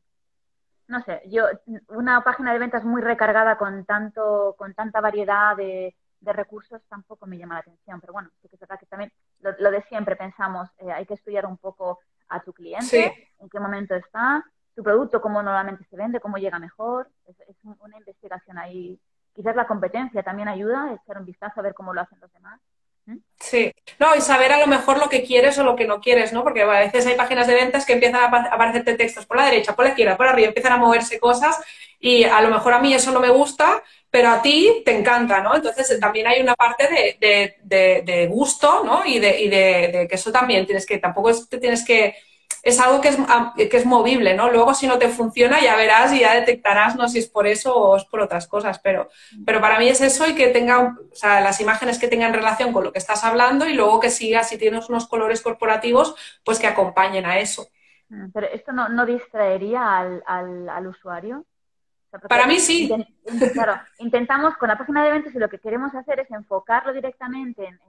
[SPEAKER 1] no sé, yo una página de ventas muy recargada con tanto, con tanta variedad de, de recursos tampoco me llama la atención. Pero bueno, sí que es verdad que también lo, de siempre pensamos, eh, hay que estudiar un poco a tu cliente, en qué momento está, tu producto, cómo normalmente se vende, cómo llega mejor. Es, una investigación ahí. Quizás la competencia también ayuda, echar un vistazo a ver cómo lo hacen los demás.
[SPEAKER 2] ¿Mm? Sí, no, y saber a lo mejor lo que quieres o lo que no quieres, ¿no? Porque a veces hay páginas de ventas que empiezan a aparecerte textos por la derecha, por la izquierda, por arriba, empiezan a moverse cosas y a lo mejor a mí eso no me gusta, pero a ti te encanta, ¿no? Entonces también hay una parte de, gusto, ¿no? Y, de, que eso también tienes que, tampoco te tienes que es algo que es, que es movible, ¿no? Luego si no te funciona ya verás y ya detectarás, no si es por eso o es por otras cosas, pero, pero para mí es eso y que tenga, o sea, las imágenes que tengan relación con lo que estás hablando y luego que siga, si tienes unos colores corporativos, pues que acompañen a eso.
[SPEAKER 1] Mm, pero esto no, no distraería al, al, usuario.
[SPEAKER 2] para mí sí.
[SPEAKER 1] claro, intentamos con la página de eventos y lo que queremos hacer es enfocarlo directamente en,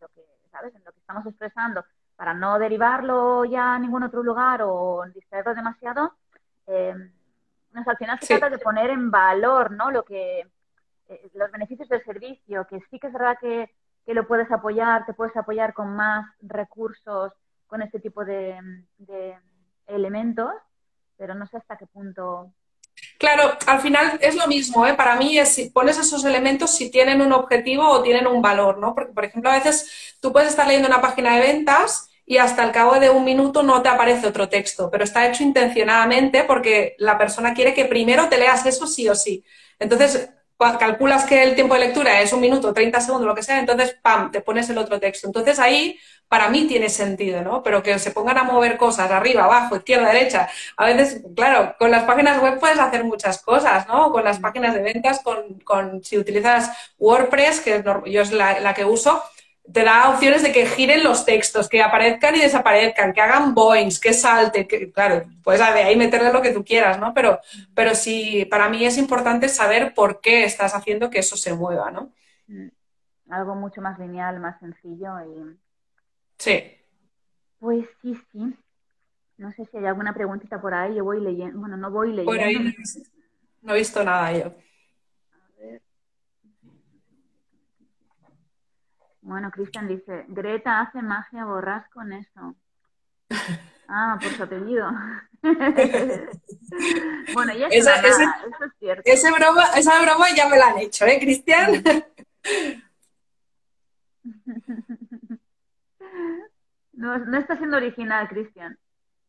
[SPEAKER 1] lo que, ¿sabes? En lo que estamos expresando para no derivarlo ya a ningún otro lugar o distraerlo demasiado, eh, al final se trata de poner en valor ¿no? lo que eh, los beneficios del servicio, que sí que es verdad que, lo puedes apoyar, te puedes apoyar con más recursos, con este tipo de, de elementos, pero no sé hasta qué punto
[SPEAKER 2] Claro, al final es lo mismo, ¿eh? Para mí es si pones esos elementos si tienen un objetivo o tienen un valor, ¿no? Porque, por ejemplo, a veces tú puedes estar leyendo una página de ventas y hasta el cabo de un minuto no te aparece otro texto, pero está hecho intencionadamente porque la persona quiere que primero te leas eso sí o sí. Entonces, calculas que el tiempo de lectura es un minuto, 30 segundos, lo que sea, entonces, ¡pam!, te pones el otro texto. Entonces ahí, para mí tiene sentido, ¿no? Pero que se pongan a mover cosas arriba, abajo, izquierda, derecha. A veces, claro, con las páginas web puedes hacer muchas cosas, ¿no? Con las páginas de ventas, con, con si utilizas WordPress, que yo es la, la que uso, te da opciones de que giren los textos, que aparezcan y desaparezcan, que hagan boings, que salte, que, claro, puedes de ahí meterle lo que tú quieras, ¿no? Pero, pero sí, para mí es importante saber por qué estás haciendo que eso se mueva, ¿no? Mm.
[SPEAKER 1] Algo mucho más lineal, más sencillo y...
[SPEAKER 2] Sí.
[SPEAKER 1] Pues sí, sí. No sé si hay alguna preguntita por ahí, yo voy leyendo, bueno, no voy leyendo.
[SPEAKER 2] Por ahí no he visto nada yo.
[SPEAKER 1] Bueno, Cristian dice, Greta hace magia borras con eso. <laughs> Ah, por su apellido. <laughs> bueno, ya esa, eso es cierto.
[SPEAKER 2] Esa broma, esa broma ya me la han hecho, ¿eh, Cristian? <laughs>
[SPEAKER 1] no, no está siendo original, Cristian.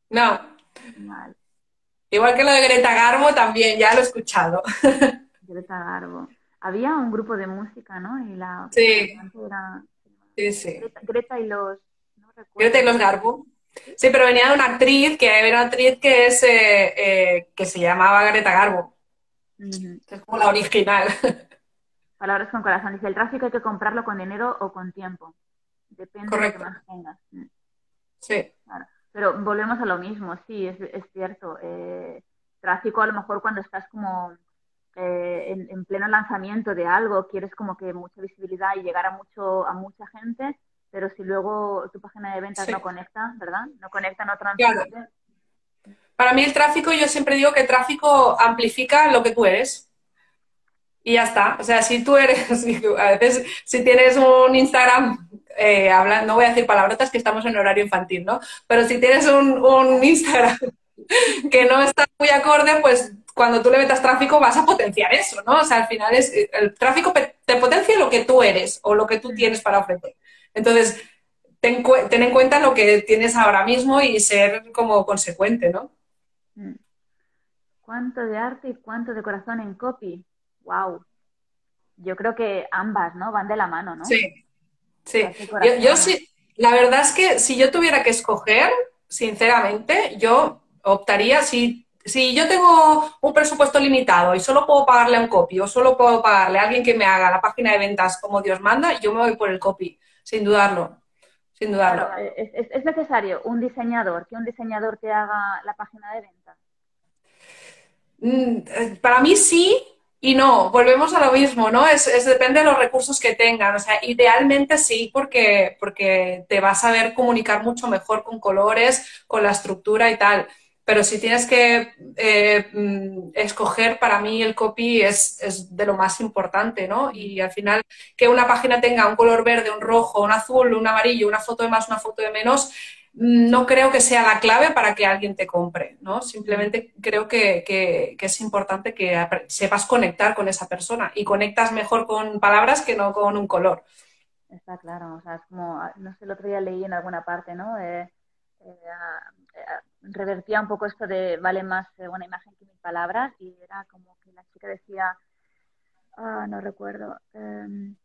[SPEAKER 2] No. Igual que lo de Greta Garbo también, ya lo he escuchado.
[SPEAKER 1] Greta Garbo había un grupo de música, ¿no? Y la
[SPEAKER 2] sí. sí, sí.
[SPEAKER 1] Greta, y los...
[SPEAKER 2] Greta y los Garbo. Sí, pero venía de una actriz, que era una actriz que es eh, eh, que se llamaba Greta Garbo. Es como la original. <laughs>
[SPEAKER 1] Palabras con corazón. Dice, el tráfico hay que comprarlo con dinero o con tiempo. Depende de lo que más tengas. Mm.
[SPEAKER 2] Sí.
[SPEAKER 1] Pero volvemos a lo mismo, sí, es, es cierto. Eh, tráfico a lo mejor cuando estás como eh, en, pleno lanzamiento de algo, quieres como que mucha visibilidad y llegar a, mucho, a mucha gente, pero si luego tu página de ventas no conecta, ¿verdad? No conecta, no transmite.
[SPEAKER 2] Para mí el tráfico, yo siempre digo que el tráfico amplifica lo que tú eres. Y ya está. O sea, si tú eres, <laughs> a veces, si tienes un Instagram, eh, no voy a decir palabrotas que estamos en horario infantil, ¿no? Pero si tienes un, un Instagram <laughs> que no está muy acorde, pues cuando tú le metas tráfico vas a potenciar eso, ¿no? O sea, al final es el tráfico te potencia lo que tú eres o lo que tú tienes para ofrecer. Entonces, ten, en cuenta lo que tienes ahora mismo y ser como consecuente, ¿no? Mm.
[SPEAKER 1] ¿Cuánto de arte y cuánto de corazón en copy? ¡Wow! Yo creo que ambas, ¿no? Van de la mano, ¿no?
[SPEAKER 2] Sí, sí. Yo, yo sí, la verdad es que si yo tuviera que escoger, sinceramente, yo optaría, si si yo tengo un presupuesto limitado y solo puedo pagarle a un copy o solo puedo pagarle a alguien que me haga la página de ventas como Dios manda, yo me voy por el copy, sin dudarlo. Sin dudarlo.
[SPEAKER 1] es, necesario un diseñador, que un diseñador te haga la página de ventas.
[SPEAKER 2] Mm, eh, para mí sí y no, volvemos a lo mismo, ¿no? Es, depende de los recursos que tengan. O sea, idealmente sí, porque, porque te vas a ver comunicar mucho mejor con colores, con la estructura y tal pero si tienes que eh, mm, escoger, para mí el copy es, es, de lo más importante, ¿no? Y al final, que una página tenga un color verde, un rojo, un azul, un amarillo, una foto de más, una foto de menos, mm, no creo que sea la clave para que alguien te compre, ¿no? Simplemente creo que, que, es importante que sepas conectar con esa persona y conectas mejor con palabras que no con un color.
[SPEAKER 1] Está claro, o sea, es como, no sé, el otro día leí en alguna parte, ¿no? Eh, revertía un poco esto de vale más eh, una imagen que mil palabras y era como que la chica decía, ah, no recuerdo, em,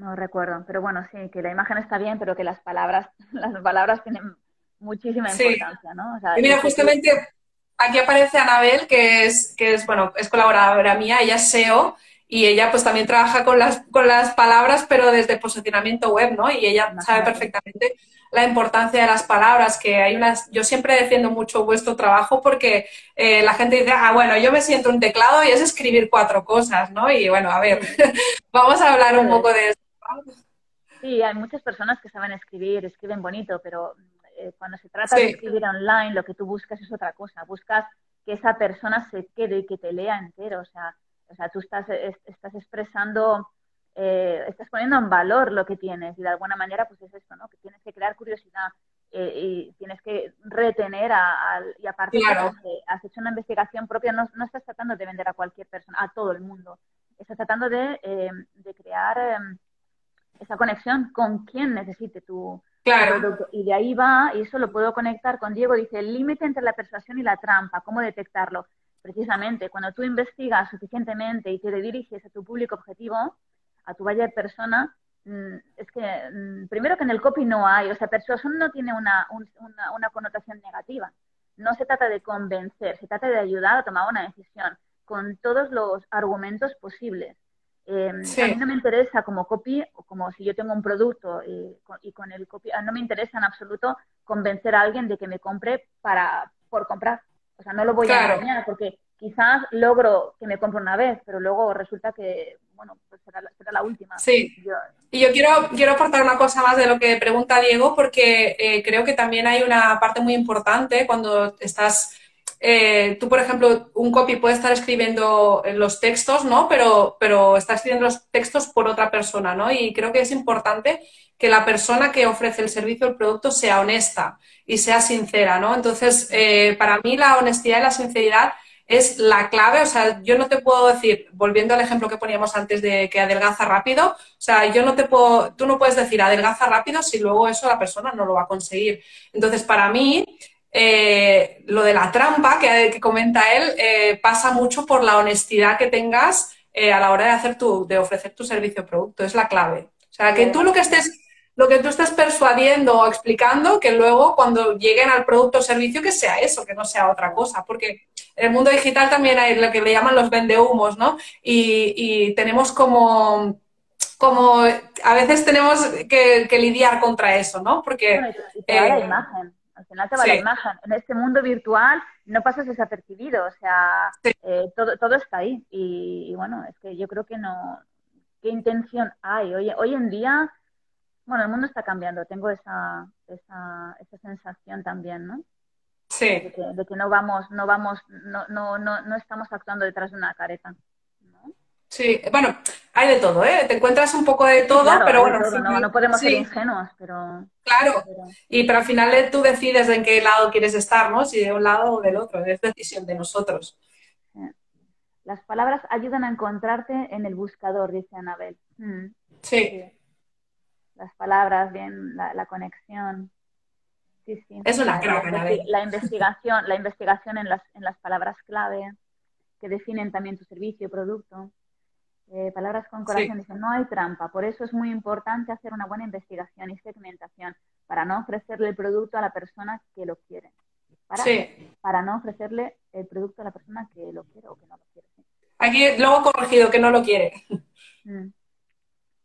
[SPEAKER 1] No recuerdo, pero bueno, sí, que la imagen está bien, pero que las palabras, <laughs> las palabras tienen muchísima importancia, ¿no?
[SPEAKER 2] y mira, justamente aquí aparece Anabel, que es, que es, bueno, es colaboradora mía, ella es SEO y ella pues también trabaja con las, con las palabras, pero desde posicionamiento web, ¿no? Y ella sabe perfectamente la importancia de las palabras, que hay unas, yo siempre defiendo mucho vuestro trabajo porque eh, la gente dice, ah, bueno, yo me siento un teclado y es escribir cuatro cosas, ¿no? Y bueno, a ver, <laughs> vamos a hablar un poco de eso.
[SPEAKER 1] Sí, hay muchas personas que saben escribir, escriben bonito, pero eh, cuando se trata de escribir online, lo que tú buscas es otra cosa. Buscas que esa persona se quede y que te lea entero. O sea, o sea tú estás, estás expresando, eh, estás poniendo en valor lo que tienes y de alguna manera, pues es esto, ¿no? Que tienes que crear curiosidad eh, y tienes que retener a, y aparte claro. has hecho una investigación propia, no, no, estás tratando de vender a cualquier persona, a todo el mundo. Estás tratando de, de crear em, esa conexión con quien necesite tu,
[SPEAKER 2] Claro.
[SPEAKER 1] Y de ahí va, y eso lo puedo conectar con Diego, dice, el límite entre la persuasión y la trampa, ¿cómo detectarlo? Precisamente, cuando tú investigas suficientemente y te diriges a tu público objetivo, a tu valle de persona, mm, es que mm, primero que en el copy no hay, o sea, persuasión no tiene una, una connotación negativa. No se trata de convencer, se trata de ayudar a tomar una decisión con todos los argumentos posibles. Em, a mí no me interesa como copy, o como si yo tengo un producto y, con el copy, no me interesa en absoluto convencer a alguien de que me compre para por comprar. O sea, no lo voy a engañar porque quizás logro que me compre una vez, pero luego resulta que, bueno, pues será, la última.
[SPEAKER 2] Sí. y yo quiero, quiero aportar una cosa más de lo que pregunta Diego, porque eh, creo que también hay una parte muy importante cuando estás eh, tú, por ejemplo, un copy puede estar escribiendo los textos, ¿no? Pero, pero está escribiendo los textos por otra persona, ¿no? Y creo que es importante que la persona que ofrece el servicio o el producto sea honesta y sea sincera, ¿no? Entonces, eh, para mí la honestidad y la sinceridad es la clave. O sea, yo no te puedo decir, volviendo al ejemplo que poníamos antes de que adelgaza rápido, o sea, yo no te puedo, tú no puedes decir adelgaza rápido si luego eso la persona no lo va a conseguir. Entonces, para mí, eh, lo de la trampa que, comenta él eh, pasa mucho por la honestidad que tengas eh, a la hora de hacer tu, de ofrecer tu servicio o producto. Es la clave. O sea, que tú lo que estés, lo que tú estés persuadiendo o explicando, que luego cuando lleguen al producto o servicio, que sea eso, que no sea otra cosa. Porque el mundo digital también hay lo que le llaman los vendehumos, ¿no? Y, tenemos como como a veces tenemos que, lidiar contra eso, ¿no? Porque
[SPEAKER 1] la imagen al final te va la imagen. En este mundo virtual no pasas desapercibido, o sea, eh, todo, todo está ahí. Y, bueno, es que yo creo que no. ¿Qué intención hay? Hoy, hoy en día, bueno, el mundo está cambiando, tengo esa, esa, esa sensación también, ¿no?
[SPEAKER 2] Sí.
[SPEAKER 1] De que, de que, no vamos, no vamos, no, no, no, no estamos actuando detrás de una careta.
[SPEAKER 2] Sí, bueno, hay de todo, ¿eh? Te encuentras un poco de todo, pero bueno.
[SPEAKER 1] no, podemos ser ingenuos, pero.
[SPEAKER 2] Claro, y pero al final eh, tú decides en qué lado quieres estar, ¿no? Si de un lado o del otro, es decisión de nosotros.
[SPEAKER 1] Las palabras ayudan a encontrarte en el buscador, dice Anabel. Mm.
[SPEAKER 2] Sí.
[SPEAKER 1] Las palabras, bien, la, conexión. Sí, sí.
[SPEAKER 2] Es una crack, Anabel.
[SPEAKER 1] La investigación, la investigación en las, en las palabras clave que definen también tu servicio, producto. Eh, palabras con corazón dicen, no hay trampa, por eso es muy importante hacer una buena investigación y segmentación para no ofrecerle el producto a la persona que lo quiere. Para, para no ofrecerle el producto a la persona que lo quiere o que no lo quiere.
[SPEAKER 2] Aquí luego corregido, que no lo quiere. Mm.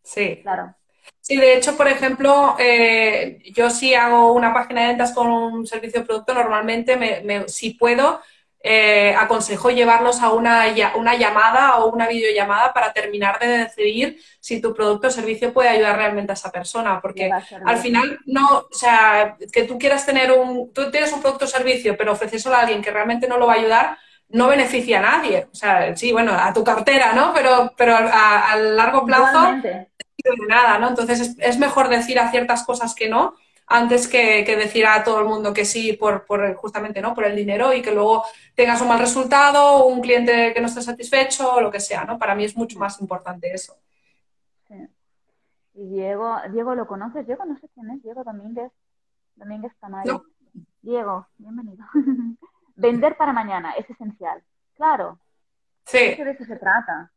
[SPEAKER 2] Sí.
[SPEAKER 1] Claro.
[SPEAKER 2] Sí, de hecho, por ejemplo, eh, yo si hago una página de ventas con un servicio de producto, normalmente, me, si puedo, eh, aconsejo llevarlos a una, una, llamada o una videollamada para terminar de decidir si tu producto o servicio puede ayudar realmente a esa persona. Porque al final, no, o sea, que tú quieras tener un, tú tienes un producto o servicio, pero ofrecérselo a alguien que realmente no lo va a ayudar, no beneficia a nadie. O sea, sí, bueno, a tu cartera, ¿no? Pero, pero a, largo plazo, de nada, ¿no? Entonces es, es mejor decir a ciertas cosas que no antes que, decir a todo el mundo que sí por, justamente no por el dinero y que luego tengas un mal resultado o un cliente que no esté satisfecho o lo que sea, ¿no? Para mí es mucho más importante eso.
[SPEAKER 1] Sí. Y Diego, Diego, ¿lo conoces? Diego, no sé quién es, Diego Domínguez, Domínguez Tamayo. Diego, bienvenido. <laughs> Vender para mañana es esencial. Claro.
[SPEAKER 2] Sí.
[SPEAKER 1] De eso se trata.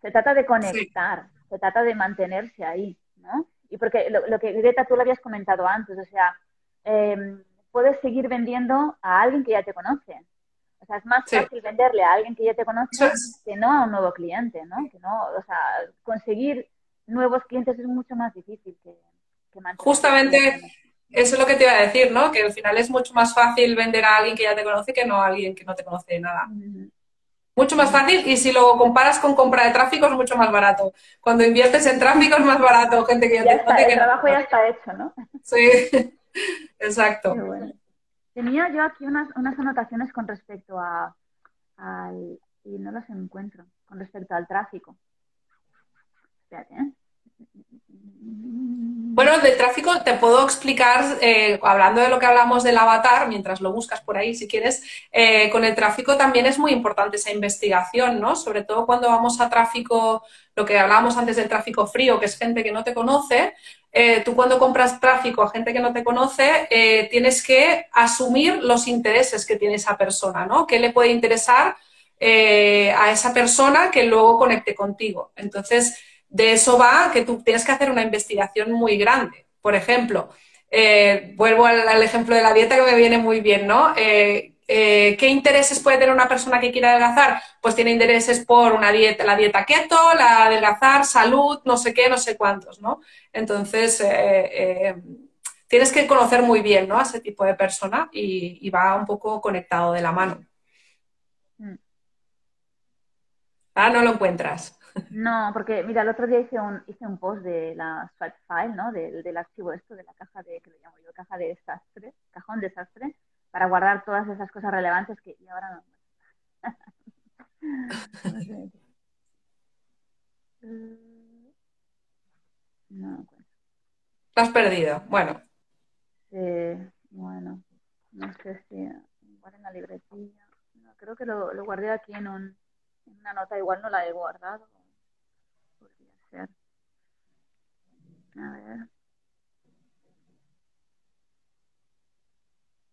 [SPEAKER 1] Se trata de conectar, se trata de mantenerse ahí. ¿no? Y porque lo, que Greta tú lo habías comentado antes, o sea, em, puedes seguir vendiendo a alguien que ya te conoce. O sea, es más fácil venderle a alguien que ya te conoce que no a un nuevo cliente, ¿no? Que no, o sea, conseguir nuevos clientes es mucho más difícil que, que
[SPEAKER 2] Justamente eso es lo que te iba a decir, ¿no? Que al final es mucho más fácil vender a alguien que ya te conoce que no a alguien que no te conoce de nada. Mucho más fácil y si lo comparas con compra de tráfico es mucho más barato. Cuando inviertes en tráfico es más barato, gente que ya, te
[SPEAKER 1] conoce. El trabajo ya está hecho, ¿no?
[SPEAKER 2] Sí, <laughs> exacto.
[SPEAKER 1] Tenía yo aquí unas, unas anotaciones con respecto a, al... y no las encuentro, con respecto al tráfico. Espérate, ¿eh?
[SPEAKER 2] Bueno, del tráfico te puedo explicar, eh, hablando de lo que hablamos del avatar, mientras lo buscas por ahí si quieres, eh, con el tráfico también es muy importante esa investigación, ¿no? Sobre todo cuando vamos a tráfico, lo que hablábamos antes del tráfico frío, que es gente que no te conoce, eh, tú cuando compras tráfico a gente que no te conoce, tienes que asumir los intereses que tiene esa persona, ¿no? ¿Qué le puede interesar a esa persona que luego conecte contigo? Entonces, de eso va que tú tienes que hacer una investigación muy grande. Por ejemplo, eh, vuelvo al, ejemplo de la dieta que me viene muy bien, ¿no? Eh, eh, ¿Qué intereses puede tener una persona que quiera adelgazar? Pues tiene intereses por una dieta, la dieta keto, la adelgazar, salud, no sé qué, no sé cuántos, ¿no? Entonces, tienes que conocer muy bien, ¿no? A ese tipo de persona y, y va un poco conectado de la mano. Mm. Ah, no lo encuentras.
[SPEAKER 1] No, porque mira, el otro día hice un, hice un post de la swipe file, ¿no? Del, del archivo esto, de la caja de, que lo llamo yo, caja de desastre, cajón desastre, para guardar todas esas cosas relevantes que y ahora no. <laughs>
[SPEAKER 2] no, pues. has perdido, bueno.
[SPEAKER 1] Sí, bueno, no sé si igual en la libretilla. No, creo que lo, lo guardé aquí en, un, en una nota, igual no la he guardado. A ver.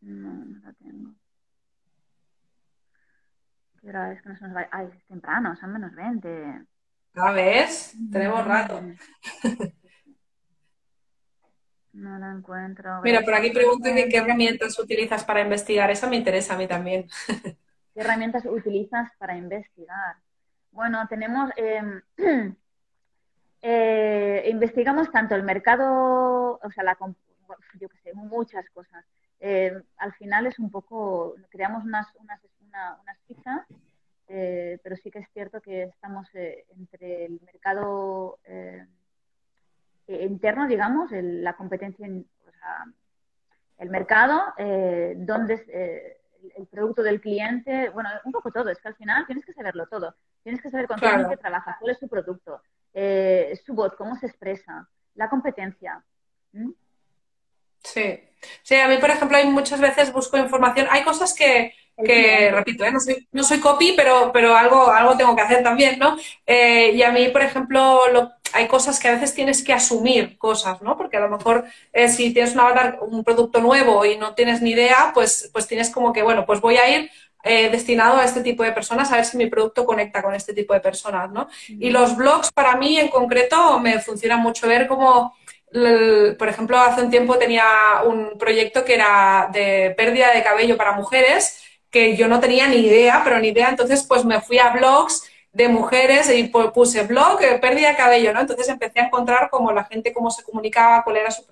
[SPEAKER 1] No, no la tengo. ¿Qué hora es que no se nos va? Ay, es temprano, son menos 20.
[SPEAKER 2] ¿A ves? Tenemos rato.
[SPEAKER 1] No la encuentro.
[SPEAKER 2] Mira, por aquí preguntan qué herramientas utilizas para investigar. Esa me interesa a mí también.
[SPEAKER 1] ¿Qué herramientas utilizas para investigar? Bueno, tenemos eh, <clears throat> eh, investigamos tanto el mercado, o sea, la, yo qué sé, muchas cosas. Eh, al final es un poco, creamos unas, unas, unas fichas, eh, pero sí que es cierto que estamos eh, entre el mercado interno, digamos, la competencia, o sea, el mercado, donde el producto del cliente, bueno, un poco todo, es que al final tienes que saberlo todo. Tienes que saber con quién trabajas, cuál es su producto, eh, su voz, cómo se expresa, la competencia.
[SPEAKER 2] Sí. Sí, a mí, por ejemplo, hay muchas veces busco información. Hay cosas que, repito, ¿eh? no, soy, no, soy, copy, pero, pero algo, algo tengo que hacer también, ¿no? Eh, y a mí, por ejemplo, hay cosas que a veces tienes que asumir cosas, ¿no? Porque a lo mejor si tienes un avatar, un producto nuevo y no tienes ni idea, pues, pues tienes como que, bueno, pues voy a ir eh, destinado a este tipo de personas, a ver si mi producto conecta con este tipo de personas, ¿no? Y los blogs para mí en concreto me funciona mucho ver cómo, por ejemplo, hace un tiempo tenía un proyecto que era de pérdida de cabello para mujeres, que yo no tenía ni idea, pero ni idea, entonces pues me fui a blogs de mujeres y puse blog, eh, pérdida de cabello, ¿no? Entonces empecé a encontrar como la gente, cómo se comunicaba, cuál era su,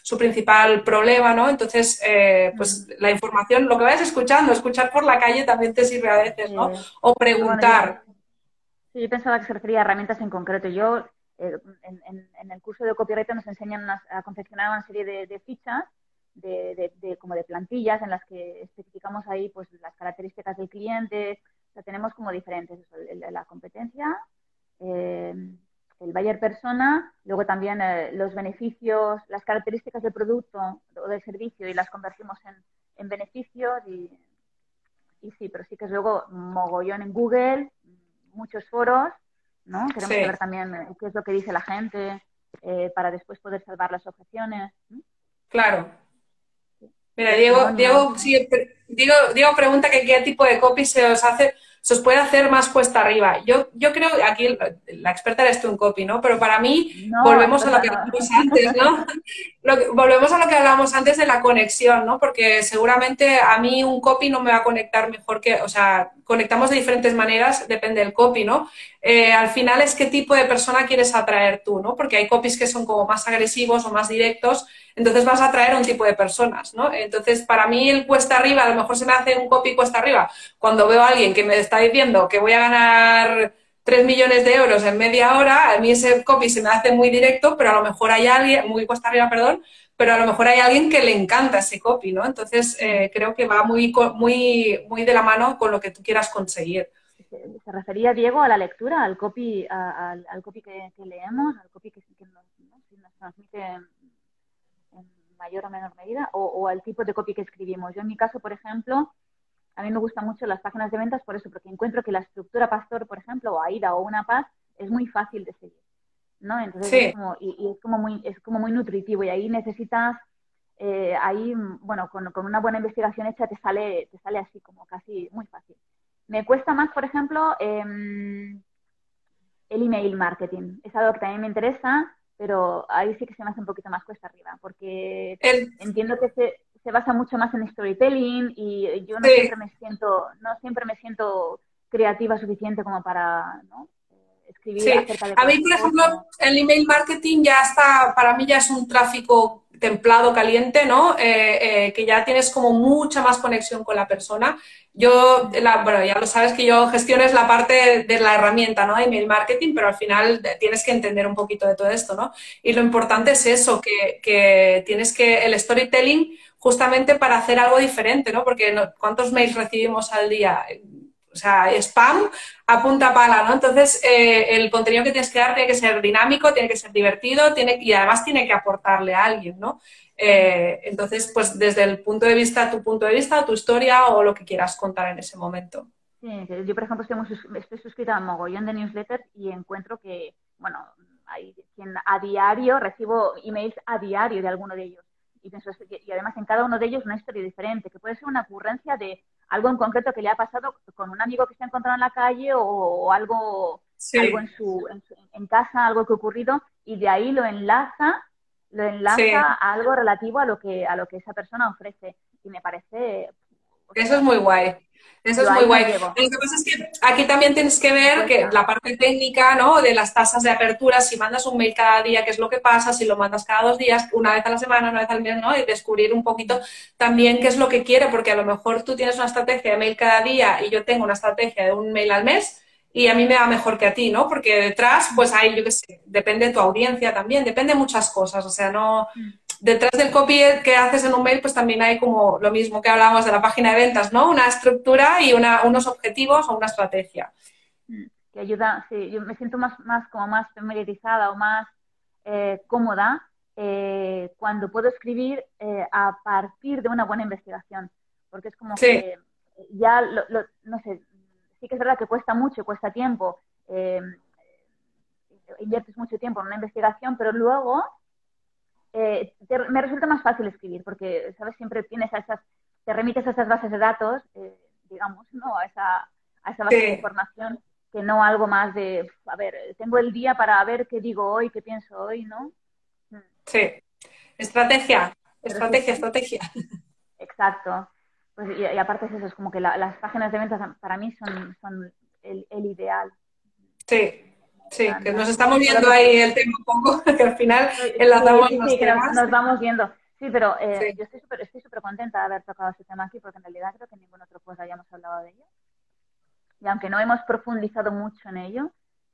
[SPEAKER 2] su principal problema, ¿no? Entonces, eh, pues la información, lo que vayas escuchando, escuchar por la calle también te sirve a veces, ¿no? O preguntar.
[SPEAKER 1] sí, yo pensaba que se refería a herramientas en concreto. Yo, eh, en, el curso de copyright nos enseñan a confeccionar una serie de, fichas, de, como de plantillas en las que especificamos ahí pues las características del cliente. O sea, tenemos como diferentes, la competencia, eh, el buyer persona, luego también eh, los beneficios, las características del producto o del servicio y las convertimos en, en beneficios y, y, sí, pero sí que es luego mogollón en Google, muchos foros, ¿no? Queremos saber también eh, qué es lo que dice la gente eh, para después poder salvar las objeciones.
[SPEAKER 2] Claro. Mira, Diego, Diego, sí, Diego, Diego pregunta que qué tipo de copy se os hace se os puede hacer más cuesta arriba. Yo, yo creo, aquí la experta eres tú en copy, ¿no? Pero para mí, <laughs> volvemos a lo que hablamos antes, ¿no? volvemos a lo que hablábamos antes de la conexión, ¿no? Porque seguramente a mí un copy no me va a conectar mejor que, o sea, conectamos de diferentes maneras, depende del copy, ¿no? Eh, al final es qué tipo de persona quieres atraer tú, ¿no? Porque hay copies que son como más agresivos o más directos, entonces vas a atraer a un tipo de personas, ¿no? Entonces, para mí el cuesta arriba, a lo mejor se me hace un copy cuesta arriba cuando veo a alguien que me está diciendo que voy a ganar 3 millones de euros en media hora, a mí ese copy se me hace muy directo, pero a lo mejor hay alguien, muy cuesta arriba, perdón, pero a lo mejor hay alguien que le encanta ese copy, ¿no? Entonces, eh, creo que va muy, muy, muy de la mano con lo que tú quieras conseguir.
[SPEAKER 1] Se refería, Diego, a la lectura, al copy, al, copy que, leemos, al copy que, nos, transmite en mayor o menor medida, o, o al tipo de copy que escribimos. Yo, en mi caso, por ejemplo, a mí me gustan mucho las páginas de ventas por eso, porque encuentro que la estructura Pastor, por ejemplo, o AIDA o una Paz, es muy fácil de seguir. ¿no? Entonces es como, y, es como muy, es como muy nutritivo y ahí necesitas, eh, ahí, bueno, con, una buena investigación hecha te sale, te sale así como casi muy fácil. Me cuesta más, por ejemplo, em, el email marketing. Es algo que también me interesa, pero ahí sí que se me hace un poquito más cuesta arriba, porque entiendo que se, se basa mucho más en storytelling y yo no siempre me siento, no siempre me siento creativa suficiente como para ¿no? escribir
[SPEAKER 2] sí. A mí, por ejemplo, el email marketing ya está, para mí ya es un tráfico templado, caliente, ¿no? Eh, eh, que ya tienes como mucha más conexión con la persona. Yo, bueno, ya lo sabes que yo gestiono es la parte de la herramienta, ¿no? De email marketing, pero al final tienes que entender un poquito de todo esto, ¿no? Y lo importante es eso, que, que tienes que, el storytelling justamente para hacer algo diferente, ¿no? Porque ¿cuántos mails recibimos al día? O sea, spam a punta pala, ¿no? Entonces, eh, el contenido que tienes que dar tiene que ser dinámico, tiene que ser divertido tiene, y además tiene que aportarle a alguien, ¿no? Eh, entonces, pues desde el punto de vista, tu punto de vista, tu historia o lo que quieras contar en ese momento.
[SPEAKER 1] Yo, por ejemplo, estoy, estoy suscrita a mogollón de newsletters y encuentro que, bueno, hay quien a diario recibo emails a diario de alguno de ellos y, además en cada uno de ellos una historia diferente, que puede ser una ocurrencia de algo en concreto que le ha pasado con un amigo que se ha encontrado en la calle o, algo, algo en, su, en, casa, algo que ha ocurrido, y de ahí lo enlaza, lo enlaza a algo relativo a lo que, a lo que esa persona ofrece. Y me parece...
[SPEAKER 2] Eso es muy guay. Eso es muy guay. Lo que pasa es que aquí también tienes que ver que la parte técnica, ¿no? De las tasas de apertura, si mandas un mail cada día, qué es lo que pasa, si lo mandas cada dos días, una vez a la semana, una vez al mes, ¿no? Y descubrir un poquito también qué es lo que quiere, porque a lo mejor tú tienes una estrategia de mail cada día y yo tengo una estrategia de un mail al mes y a mí me va mejor que a ti, ¿no? Porque detrás, pues hay, yo qué sé, depende de tu audiencia también, depende de muchas cosas, o sea, no... Mm detrás del copy que haces en un mail, pues también hay como lo mismo que hablábamos de la página de ventas, ¿no? Una estructura y una, unos objetivos o una estrategia.
[SPEAKER 1] Mm, que ayuda, sí, yo me siento más, más como más familiarizada o más eh, cómoda eh, cuando puedo escribir eh, a partir de una buena investigación, porque es como que ya, no sé, sí que es verdad que cuesta mucho, cuesta tiempo, inviertes mucho tiempo en una investigación, pero luego eh, me resulta más fácil escribir porque, ¿sabes? Siempre tienes a esas, te remites a esas bases de datos, eh, digamos, ¿no? A esa, a esa base de información que no algo más de, a ver, tengo el día para ver qué digo hoy, qué pienso hoy, ¿no?
[SPEAKER 2] Mm. Sí. Estrategia, estrategia, estrategia. <laughs>
[SPEAKER 1] Exacto. Pues, y, aparte es eso, es como que las páginas de ventas para mí son, son el, el ideal.
[SPEAKER 2] Sí, Sí, que nos estamos viendo ahí el tema un poco, <laughs> que al final enlazamos
[SPEAKER 1] sí, sí, que nos, vamos viendo. Sí, pero eh, yo estoy súper estoy super contenta de haber tocado ese tema aquí, porque en realidad creo que en ningún otro pues hayamos hablado de ello. Y aunque no hemos profundizado mucho en ello,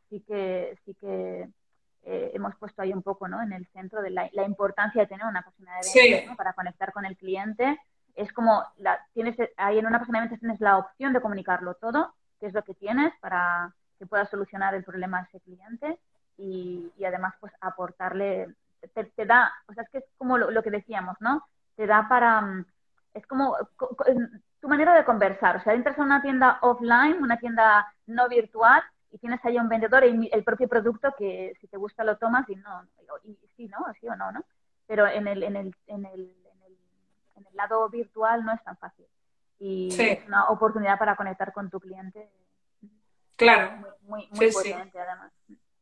[SPEAKER 1] sí que, sí que eh, hemos puesto ahí un poco ¿no? en el centro de la, la importancia de tener una página de ventas ¿no? para conectar con el cliente. Es como, la, tienes ahí en una página de ventas tienes la opción de comunicarlo todo, que es lo que tienes para que pueda solucionar el problema a ese cliente y, además pues aportarle, te, da, o sea, es que es como lo, que decíamos, ¿no? Te da para, mm, es como tu manera de conversar, o sea, entras a una tienda offline, una tienda no virtual y tienes ahí un vendedor y el propio producto que si te gusta lo tomas y no, y, sí, ¿no? Sí o no, ¿no? Pero en el, en el, en el, en el, lado virtual no es tan fácil y es una oportunidad para conectar con tu cliente
[SPEAKER 2] Claro.
[SPEAKER 1] Muy, muy, potente, además.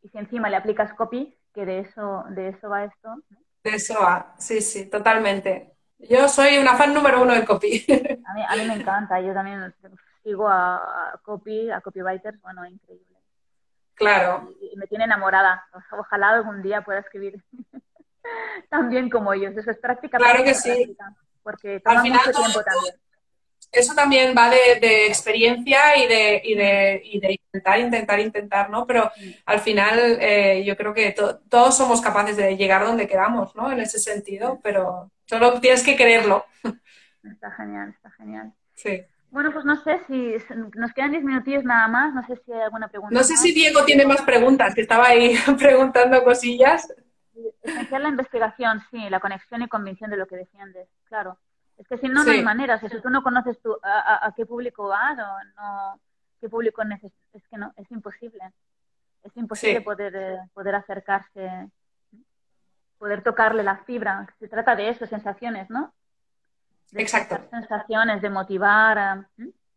[SPEAKER 1] Y si encima le aplicas copy, que de eso, de eso va esto.
[SPEAKER 2] De eso va, sí, sí, totalmente. Yo soy una fan número uno de copy.
[SPEAKER 1] A mí, a mí me encanta, yo también sigo a, copy, a copywriters, bueno, increíble.
[SPEAKER 2] Claro.
[SPEAKER 1] Y, me tiene enamorada. Ojalá algún día pueda escribir <laughs> tan bien como ellos. Eso es práctica.
[SPEAKER 2] Claro que sí.
[SPEAKER 1] porque toma Al final, mucho tiempo también
[SPEAKER 2] eso también va de, experiencia y de, y, de, y de, intentar, intentar, intentar, ¿no? Pero al final eh, yo creo que todos somos capaces de llegar donde queramos, ¿no? En ese sentido, pero solo tienes que quererlo. <laughs>
[SPEAKER 1] Está genial, está genial.
[SPEAKER 2] Sí.
[SPEAKER 1] Bueno, pues no sé si nos quedan 10 minutillos nada más, no sé si hay alguna pregunta.
[SPEAKER 2] No sé si Diego tiene más preguntas, que estaba ahí <laughs> preguntando cosillas.
[SPEAKER 1] Esencial la investigación, sí, la conexión y convicción de lo que defiendes, claro. Es que si no, no hay manera. si tú no conoces tú a, qué público vas o no, qué público necesitas, es que no, es imposible. Es imposible poder, eh, poder acercarse, poder tocarle la fibra. Se trata de eso, sensaciones, ¿no?
[SPEAKER 2] De Exacto.
[SPEAKER 1] Sensaciones, de motivar,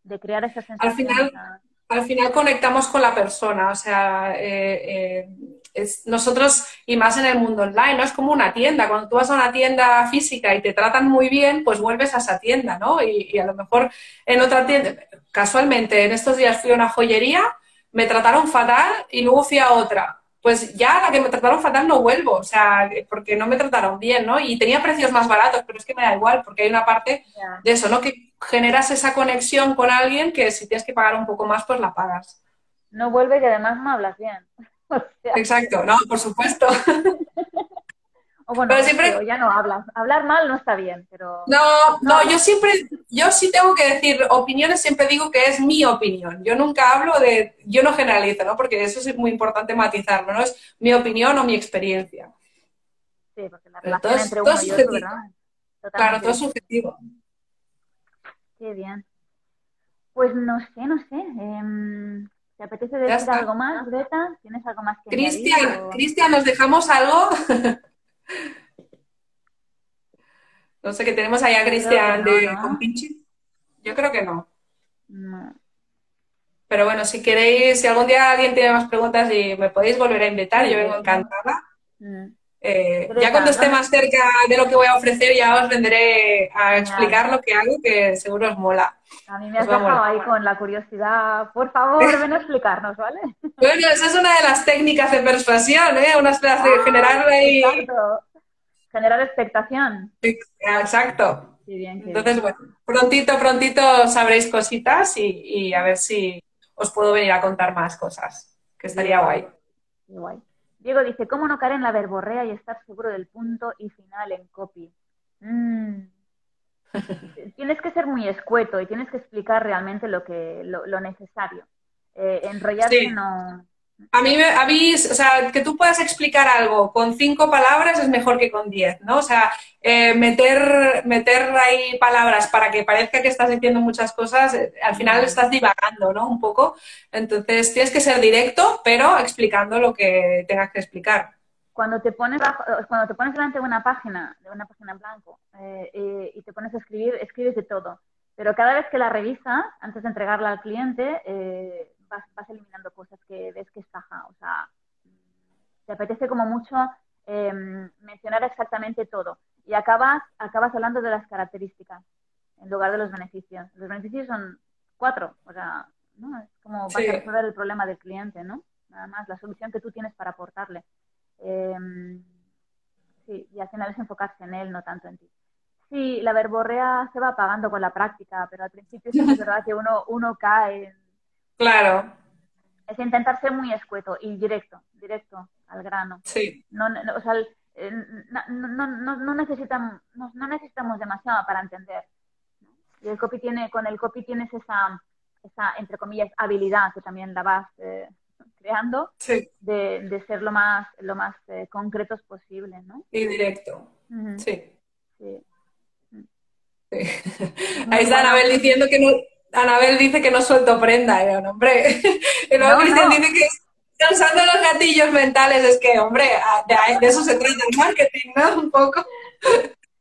[SPEAKER 1] de crear esas sensaciones.
[SPEAKER 2] Al final, al final conectamos con la persona, o sea, eh, eh, es, nosotros, y más en el mundo online, ¿no? Es como una tienda. Cuando tú vas a una tienda física y te tratan muy bien, pues vuelves a esa tienda, ¿no? Y, a lo mejor en otra tienda, casualmente, en estos días fui a una joyería, me trataron fatal y luego fui a otra. Pues ya la que me trataron fatal no vuelvo, o sea, porque no me trataron bien, ¿no? Y tenía precios más baratos, pero es que me da igual, porque hay una parte de eso, ¿no? Que generas esa conexión con alguien que si tienes que pagar un poco más, pues la pagas.
[SPEAKER 1] No vuelve y además no hablas bien. <laughs>
[SPEAKER 2] Exacto, no, por supuesto. <laughs>
[SPEAKER 1] O bueno, siempre... ya no hablas. Hablar mal no está bien, pero...
[SPEAKER 2] No, no, yo siempre, yo sí tengo que decir opiniones, siempre digo que es mi opinión. Yo nunca hablo de, yo no generalizo, ¿no? Porque eso es muy importante matizarlo, ¿no? Es mi opinión o mi experiencia.
[SPEAKER 1] Sí, porque la relación entre uno y otro, ¿verdad?
[SPEAKER 2] Claro, todo es subjetivo.
[SPEAKER 1] Qué bien. Pues no sé, no sé. Eh, ¿Te apetece decir algo más, Greta? ¿Tienes algo más que
[SPEAKER 2] Cristian, Cristian, ¿nos dejamos algo? <laughs> no sé, que tenemos ahí a Cristian de ¿no? Yo creo que no. Pero bueno, si queréis, si algún día alguien tiene más preguntas y me podéis volver a invitar, yo vengo encantada. Mm. Eh, ya cuando esté más cerca de lo que voy a ofrecer, ya os vendré a explicar lo que hago, que seguro os mola.
[SPEAKER 1] A mí me has dejado ahí con la curiosidad. Por favor, ven a explicarnos, ¿vale? <laughs>
[SPEAKER 2] Bueno, esa es una de las técnicas de persuasión, ¿eh? Una de las de ah, generar ahí...
[SPEAKER 1] Generar expectación.
[SPEAKER 2] Exacto. Entonces, bueno, prontito, prontito sabréis cositas y, y, a ver si os puedo venir a contar más cosas, que estaría guay.
[SPEAKER 1] Guay. Diego dice, ¿cómo no caer en la verborrea y estar seguro del punto y final en copy? Mm. <laughs> tienes que ser muy escueto y tienes que explicar realmente lo, que, lo, necesario. Eh, enrollarse no,
[SPEAKER 2] a mí, a mí, o sea, que tú puedas explicar algo con cinco palabras es mejor que con diez, ¿no? O sea, eh, meter, meter ahí palabras para que parezca que estás diciendo muchas cosas, eh, al final estás divagando, ¿no? Un poco. Entonces, tienes que ser directo, pero explicando lo que tengas que explicar.
[SPEAKER 1] Cuando te pones, cuando te pones delante de una página, de una página en blanco, eh, y te pones a escribir, escribes de todo. Pero cada vez que la revisas, antes de entregarla al cliente, vas, eliminando cosas que ves que es O sea, te apetece como mucho em, mencionar exactamente todo. Y acabas, acabas hablando de las características en lugar de los beneficios. Los beneficios son cuatro, o sea, ¿no? Es como vas a resolver el problema del cliente, ¿no? Nada más, la solución que tú tienes para aportarle. Em, sí, y al final es enfocarse en él, no tanto en ti. Sí, la verborrea se va apagando con la práctica, pero al principio es <laughs> verdad que uno, uno cae
[SPEAKER 2] Claro.
[SPEAKER 1] Es intentar ser muy escueto y directo, directo al grano.
[SPEAKER 2] Sí.
[SPEAKER 1] No, o sea, no, no, no, necesitamos, no, necesitamos demasiado para entender. Y el copy tiene, con el copy tienes esa, esa entre comillas, habilidad que también la vas eh, creando de, de, ser lo más, lo más eh, concretos posible, ¿no?
[SPEAKER 2] Y directo. Sí. Sí. <laughs> Ahí está Anabel diciendo que no, Anabel dice que no suelto prenda. Y yo, hombre, <laughs> y luego Cristian dice que está usando los gatillos mentales. Es que, hombre, de, eso se trata el marketing, ¿no? Un poco.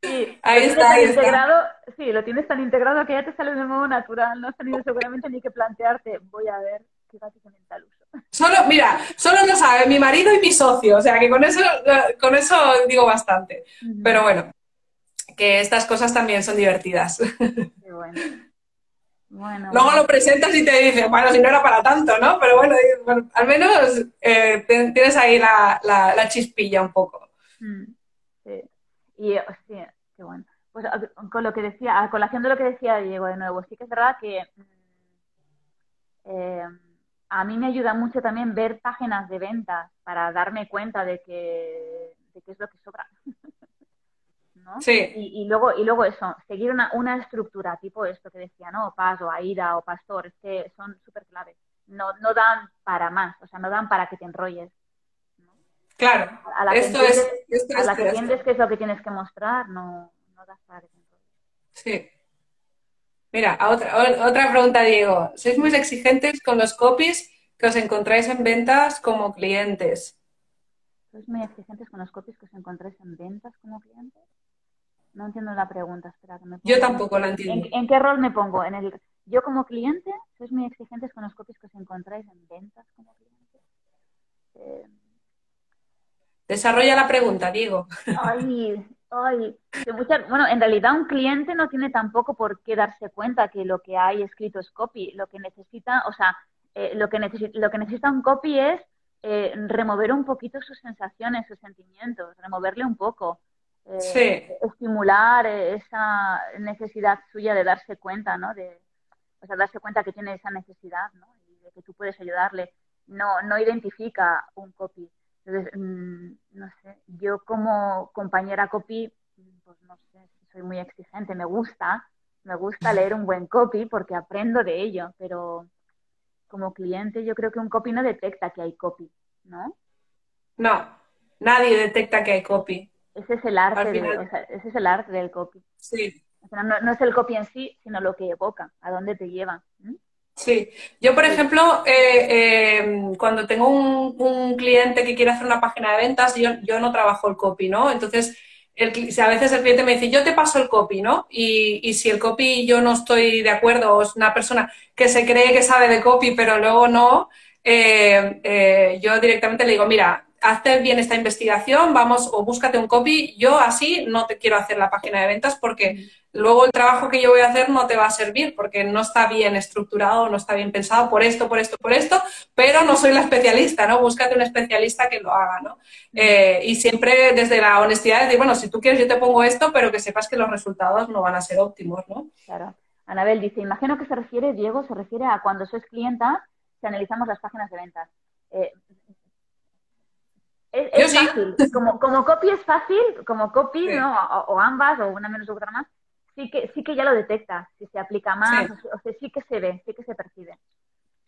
[SPEAKER 1] Sí, <laughs> ahí está, ahí integrado, Sí, lo tienes tan integrado que ya te sale de modo natural. No has tenido seguramente ni que plantearte, voy a ver qué mental uso.
[SPEAKER 2] Solo, mira, solo lo sabe mi marido y mi socio, o sea que con eso, con eso digo bastante. Pero bueno, que estas cosas también son divertidas. <laughs> Qué bueno. Luego lo presentas y te dicen, bueno, si no era para tanto, ¿no? Pero bueno, al menos eh, tienes ahí la, la, chispilla un poco. Mm,
[SPEAKER 1] sí. Y, hostia, qué bueno. Pues con lo que decía, a colación de lo que decía Diego de nuevo, sí que es verdad que mm, eh, a mí me ayuda mucho también ver páginas de ventas para darme cuenta de que, de qué es lo que sobra. <laughs>
[SPEAKER 2] Sí.
[SPEAKER 1] Y, luego, y luego eso, seguir una, una estructura, tipo esto que decía, ¿no? Paz o Aida o Pastor, es que son súper claves. No, no dan para más, o sea, no dan para que te enrolles.
[SPEAKER 2] Claro,
[SPEAKER 1] a la esto que es, a la que entiendes que es lo que tienes que mostrar, no, no das para que te enrolles.
[SPEAKER 2] Sí. Mira, otra, otra pregunta, Diego. ¿Sois muy exigentes con los copies que os encontráis en ventas como clientes?
[SPEAKER 1] ¿Sois muy exigentes con los copies que os encontráis en ventas como clientes? No entiendo la pregunta, espera que me
[SPEAKER 2] Yo tampoco la entiendo.
[SPEAKER 1] ¿En, qué rol me pongo? En el, yo como cliente, ¿sois muy exigentes con los copies que os encontráis en ventas como cliente?
[SPEAKER 2] Eh, Desarrolla la pregunta, Diego.
[SPEAKER 1] Ay, ay. bueno, en realidad un cliente no tiene tampoco por qué darse cuenta que lo que hay escrito es copy. Lo que necesita, o sea, eh, lo, que lo que necesita un copy es eh, remover un poquito sus sensaciones, sus sentimientos, removerle un poco eh, estimular esa necesidad suya de darse cuenta, ¿no? De, o sea, darse cuenta que tiene esa necesidad, ¿no? Y de que tú puedes ayudarle. No, no identifica un copy. Entonces, mm, no sé, yo como compañera copy, pues no sé, soy muy exigente, me gusta, me gusta leer un buen copy porque aprendo de ello, pero como cliente yo creo que un copy no detecta que hay copy, ¿no?
[SPEAKER 2] No, nadie detecta que hay copy.
[SPEAKER 1] Ese es el arte, ese es el arte del copy.
[SPEAKER 2] Sí.
[SPEAKER 1] no, es el copy en sí, sino lo que evoca, a dónde te lleva.
[SPEAKER 2] Sí, yo por ejemplo, eh, eh, cuando tengo un, cliente que quiere hacer una página de ventas, yo, yo no trabajo el copy, ¿no? Entonces, el, a veces el cliente me dice, yo te paso el copy, ¿no? Y, y, si el copy yo no estoy de acuerdo, o es una persona que se cree que sabe de copy, pero luego no, eh, yo directamente le digo, mira, hazte bien esta investigación, vamos o búscate un copy. Yo así no te quiero hacer la página de ventas porque luego el trabajo que yo voy a hacer no te va a servir porque no está bien estructurado, no está bien pensado por esto, por esto, por esto, pero no soy la especialista, ¿no? Búscate un especialista que lo haga, ¿no? Eh, y siempre desde la honestidad de decir, bueno, si tú quieres yo te pongo esto, pero que sepas que los resultados no van a ser óptimos, ¿no?
[SPEAKER 1] Claro. Anabel dice, imagino que se refiere, Diego, se refiere a cuando sois clienta, si analizamos las páginas de ventas. Eh, es, fácil. Como, como copy es fácil, como copy, ¿no? O, ambas, o una menos otra más, sí que, sí que ya lo detectas, si se aplica más, o, sea, sí que se ve, sí que se percibe.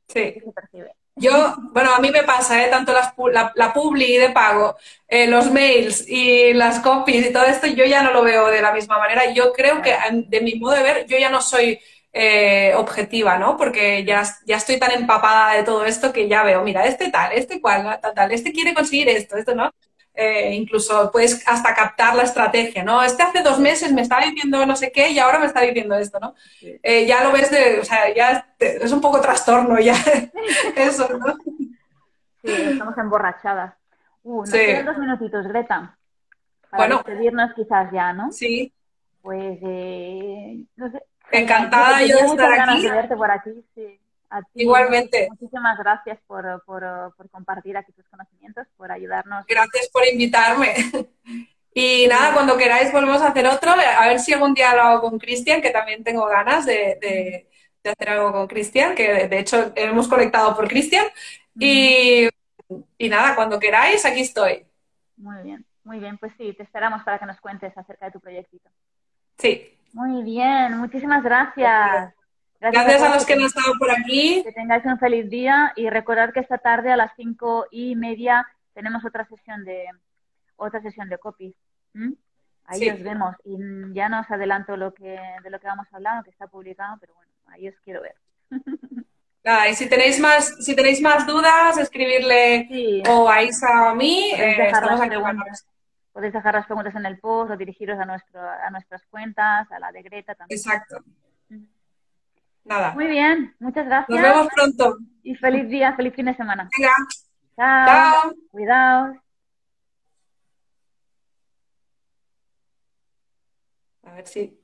[SPEAKER 2] Sí. se percibe. Yo, bueno, a mí me pasa, ¿eh? tanto las, la, la publi de pago, eh, los mails y las copies y todo esto, yo ya no lo veo de la misma manera. Yo creo que, de mi modo de ver, yo ya no soy eh, objetiva, ¿no? Porque ya, ya estoy tan empapada de todo esto que ya veo, mira, este tal, este cual, tal, tal, este quiere conseguir esto, esto, ¿no? Eh, incluso puedes hasta captar la estrategia, ¿no? Este hace dos meses me estaba diciendo no sé qué y ahora me está diciendo esto, ¿no? Eh, ya lo ves de, o sea, ya es un poco trastorno ya <laughs> eso, ¿no?
[SPEAKER 1] Sí, estamos emborrachadas. Uh, nos quedan dos minutitos, Greta. Para bueno. despedirnos quizás ya, ¿no?
[SPEAKER 2] Sí.
[SPEAKER 1] Pues, no sé,
[SPEAKER 2] Encantada yo de estar aquí.
[SPEAKER 1] De verte por aquí, sí.
[SPEAKER 2] Igualmente.
[SPEAKER 1] Muchísimas gracias por, por, por, compartir aquí tus conocimientos, por ayudarnos.
[SPEAKER 2] Gracias por invitarme. <laughs> Y nada, cuando queráis volvemos a hacer otro. A ver si algún día lo hago con Cristian, que también tengo ganas de, de, hacer algo con Cristian, que de hecho hemos conectado por Cristian. Y, y nada, cuando queráis, aquí estoy.
[SPEAKER 1] Muy bien, muy bien. Pues sí, te esperamos para que nos cuentes acerca de tu proyectito.
[SPEAKER 2] Sí,
[SPEAKER 1] muy bien, muchísimas gracias.
[SPEAKER 2] Gracias, a, los que han estado por aquí.
[SPEAKER 1] Que tengáis un feliz día y recordad que esta tarde a las cinco y media tenemos otra sesión de otra sesión de copies. Ahí os vemos y ya no os adelanto lo que de lo que vamos a hablar, que está publicado, pero bueno, ahí os quiero ver.
[SPEAKER 2] y si tenéis más, si tenéis más dudas, escribirle o a Isa o a mí, eh, estamos aquí
[SPEAKER 1] Podéis dejar las preguntas en el post o dirigiros a, nuestro, a nuestras cuentas, a la de Greta también.
[SPEAKER 2] Exacto. nada.
[SPEAKER 1] Muy bien, muchas gracias.
[SPEAKER 2] Nos vemos pronto.
[SPEAKER 1] Y feliz día, feliz fin de semana.
[SPEAKER 2] Venga.
[SPEAKER 1] Chao.
[SPEAKER 2] Chao.
[SPEAKER 1] Cuidaos.
[SPEAKER 2] A ver si